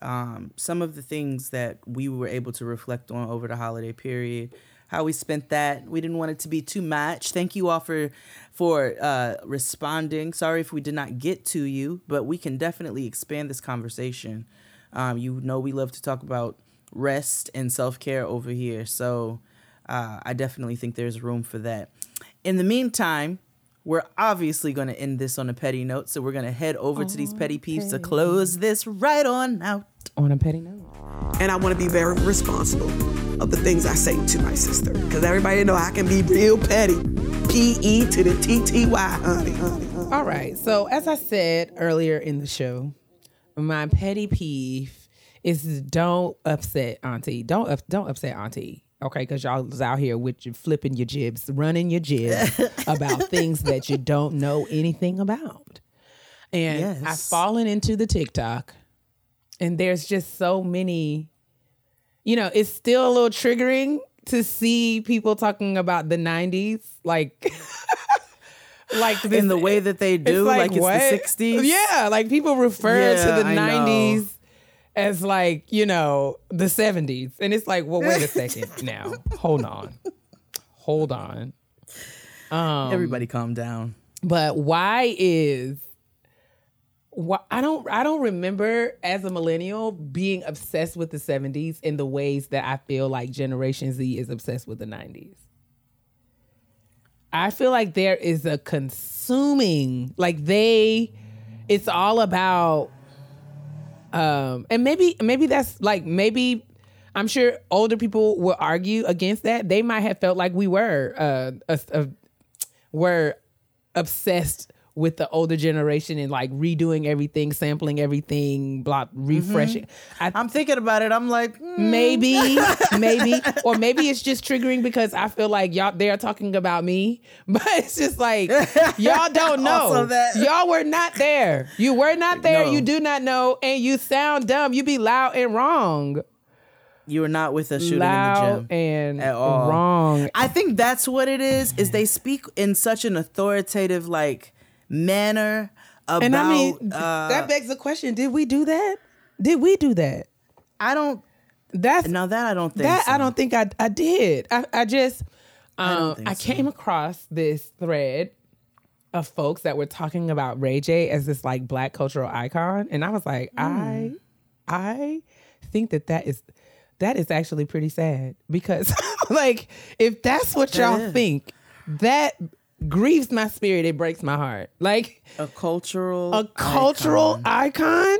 um, some of the things that we were able to reflect on over the holiday period, how we spent that. We didn't want it to be too much. Thank you all for for uh, responding. Sorry if we did not get to you, but we can definitely expand this conversation. Um, you know, we love to talk about rest and self care over here. So uh, I definitely think there's room for that. In the meantime, we're obviously going to end this on a petty note. So we're going to head over to these petty peeves to close this right on out. On a petty note. and I want to be very responsible of the things I say to my sister. Because everybody know I can be real petty. P E to the T T Y, honey, honey, honey. All right. So as I said earlier in the show, my petty peeve is don't upset auntie. Don't up, don't upset auntie. Okay, because y'all is out here with you flipping your jibs, running your jibs about things that you don't know anything about. And I've fallen into the TikTok, and there's just so many. You know, it's still a little triggering to see people talking about the '90s, like. Like this, In the way that they do, like, it's what? the 60s. Yeah, like people refer Yeah, to the I know. As like, you know, the seventies. And it's like, well, wait a second now. Hold on. Hold on. um, Everybody calm down. But why is wh- I don't I don't remember as a millennial being obsessed with the 70s in the ways that I feel like Generation Z is obsessed with the 90s. I feel like there is a consuming like they it's all about um and maybe maybe that's like maybe I'm sure older people will argue against that. They might have felt like we were uh, a, a, were obsessed with the older generation and like redoing everything, sampling everything, blah, refreshing. I, I'm thinking about it. I'm like, mm, maybe, maybe, or maybe it's just triggering because I feel like y'all they are talking about me, but it's just like y'all don't know. That. Y'all were not there. You were not there. No. You do not know, and you sound dumb. You be loud and wrong. you were not with us shooting in the loud gym. and at all. wrong. I think that's what it is. Is they speak in such an authoritative like manner about. And I mean, uh, that begs the question: Did we do that? Did we do that? I don't. That's No, that I don't think. that so. I don't think I I did. I I just um, I, think so. came across this thread of folks that were talking about Ray J as this like black cultural icon, and I was like, I I think that that is that is actually pretty sad because like if that's what y'all is. think, that grieves my spirit. It breaks my heart. Like a cultural a cultural icon,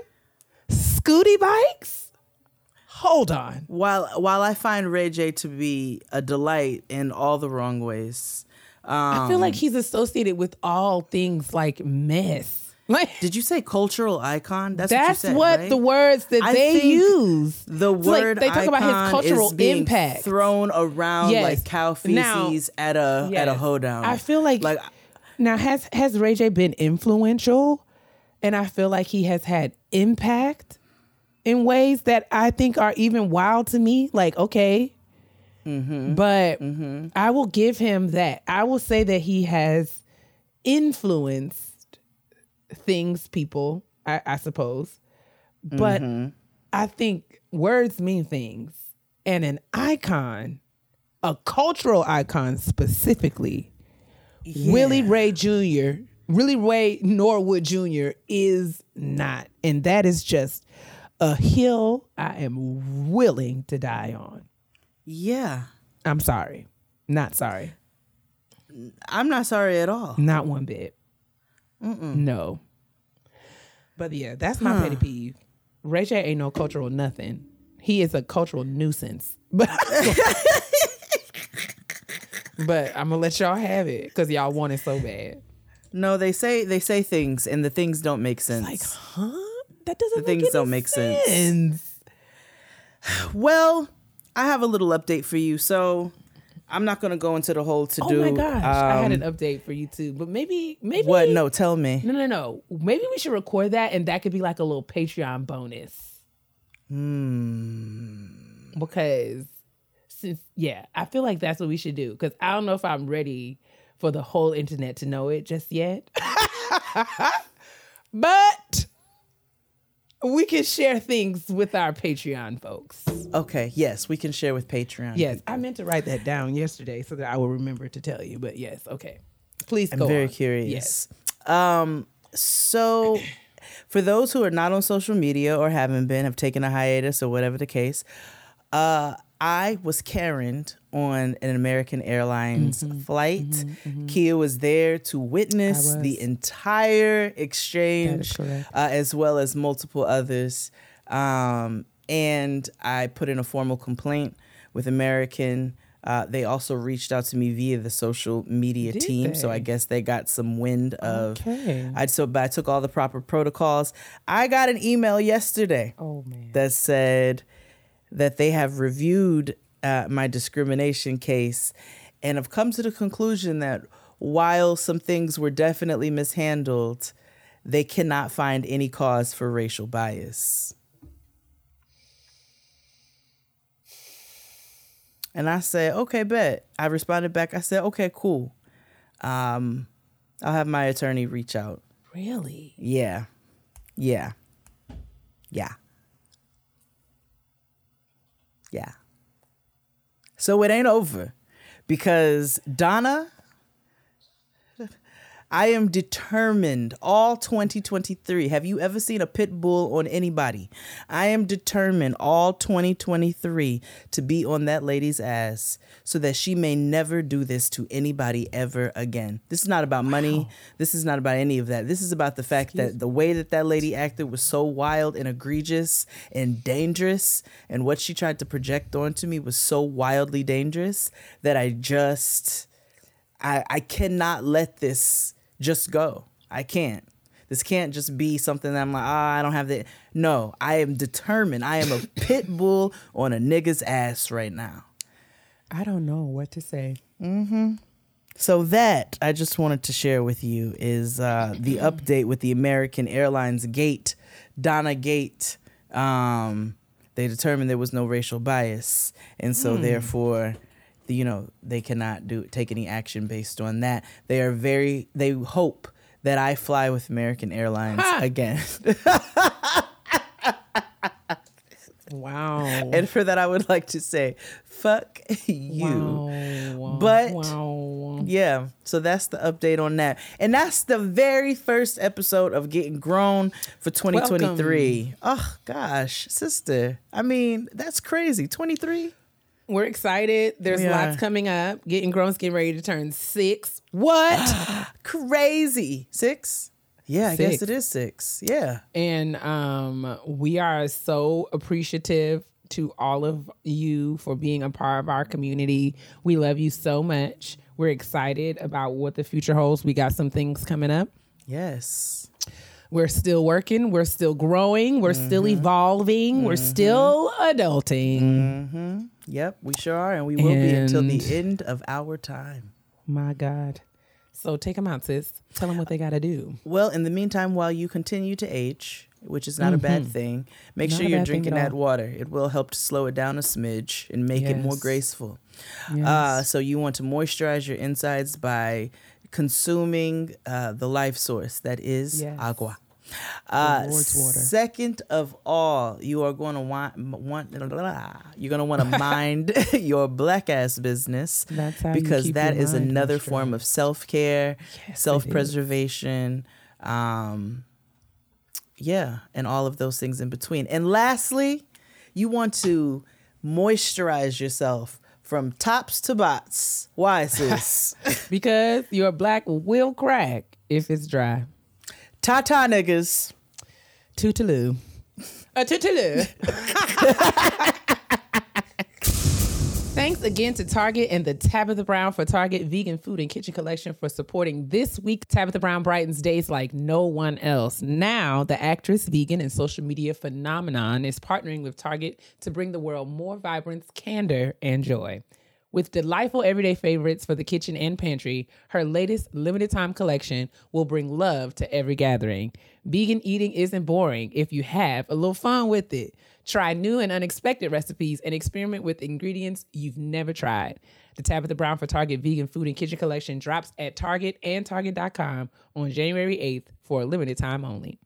Scooty bikes. Hold on. While while I find Ray J to be a delight in all the wrong ways, um, I feel like he's associated with all things like mess. Like did you say cultural icon? That's that's what, you said, what right? the words that I they use. The It's like word they talk about his cultural impact. thrown around Yes. like cow Now- feces at a at a Yes. hoedown. I feel like, like now has has Ray J been influential, and I feel like he has had impact in ways that I think are even wild to me. Like okay, Mm-hmm. but I will give him that. I will say that he has influenced things, people. I, I suppose, but Mm-hmm. I think words mean things, and an icon, a cultural icon specifically. Willie Ray Jr., Willie Ray Norwood Jr. is not. And that is just a hill I am willing to die on. yeah, I'm sorry. Not sorry. I'm not sorry at all. Not one bit. No. But yeah, that's my petty peeve. Ray J ain't no cultural nothing. He is a cultural nuisance. But But I'm gonna let y'all have it because y'all want it so bad. No, they say they say things and the things don't make sense. Like, huh? That doesn't The things make any don't make sense. sense. Well, I have a little update for you. So I'm not gonna go into the whole to do. Oh my gosh, I had an um, update for you too. But maybe, maybe What? No, tell me. no, no, no. Maybe we should record that, and that could be like a little Patreon bonus. Hmm. Because since yeah, I feel like that's what we should do. Because I don't know if I'm ready for the whole internet to know it just yet. but we can share things with our Patreon folks. Okay. Yes, we can share with Patreon. Yes, I meant to write that down yesterday so that I will remember to tell you. But yes, okay. Please go. I'm very on. curious. Yes. Um, so for those who are not on social media or haven't been, have taken a hiatus or whatever the case, uh, I was Karened on an American Airlines Mm-hmm. flight. Kia was there to witness the entire exchange, uh, as well as multiple others. Um, and I put in a formal complaint with American. Uh, they also reached out to me via the social media Did team, so? I guess they got some wind of. Okay. I so but I took all the proper protocols. I got an email yesterday Oh man. that said that they have reviewed uh, my discrimination case and have come to the conclusion that while some things were definitely mishandled, they cannot find any cause for racial bias. And I said, okay, bet. I responded back. I said, okay, cool. Um, I'll have my attorney reach out. Really? Yeah. Yeah. Yeah. Yeah. So it ain't over because Donna, I am determined all 2023. Have you ever seen a pit bull on anybody? I am determined all 2023 to be on that lady's ass so that she may never do this to anybody ever again. This is not about money. This is not about any of that. This is about the fact that the way that that lady acted was so wild and egregious and dangerous, and what she tried to project onto me was so wildly dangerous that I just. I, I cannot let this just go. I can't. This can't just be something that I'm like, ah, I don't have the. No, I am determined. I am a pit bull on a nigga's ass right now. I don't know what to say. Mm-hmm. So that I just wanted to share with you is uh, the update with the American Airlines gate, Donna Gate. Um, they determined there was no racial bias, and so therefore, the, you know, they cannot do take any action based on that. They are very. They hope that I fly with American Airlines again, Wow. and for that I would like to say, fuck you. Wow. But wow. Yeah, so that's the update on that. And that's the very first episode of Getting Grown for 2023. Oh gosh, sister. I mean, that's crazy. 23? We're excited. There's We lots are. coming up. Getting grown's getting ready to turn six. What? Crazy. 6? Yeah, I guess it is 6. Yeah. and um, we are so appreciative to all of you for being a part of our community. We love you so much. We're excited about what the future holds. We got some things coming up. Yes. We're still working. We're still growing. We're still Mm-hmm. evolving. We're still adulting. Yep, we sure are and we will be until the end of our time. My God. So take them out, sis. Tell them what they got to do. Well, in the meantime, while you continue to age, which is not a bad thing, make Mm-hmm. Not sure you're drinking that water. It will help to slow it down a smidge and make it more graceful. Yes. Uh, so you want to moisturize your insides by consuming uh, the life source that is Yes. agua. Uh, water. Second of all, you are going to want, want you're going to want to mind your black ass business because that is another form of self care, Yes, self preservation, um, yeah, and all of those things in between. And lastly, you want to moisturize yourself from tops to bots. Why, sis? Because your black will crack if it's dry. Ta-ta, niggas. Tootaloo. A tootaloo. Thanks again to Target and the Tabitha Brown for Target Vegan Food and Kitchen Collection for supporting this week. Tabitha Brown brightens days like no one else. Now, the actress, vegan, and social media phenomenon is partnering with Target to bring the world more vibrance, candor, and joy. With delightful everyday favorites for the kitchen and pantry, her latest limited time collection will bring love to every gathering. Vegan eating isn't boring if you have a little fun with it. Try new and unexpected recipes and experiment with ingredients you've never tried. The Tabitha Brown for Target Vegan Food and Kitchen Collection drops at Target and Target.com on January 8th for a limited time only.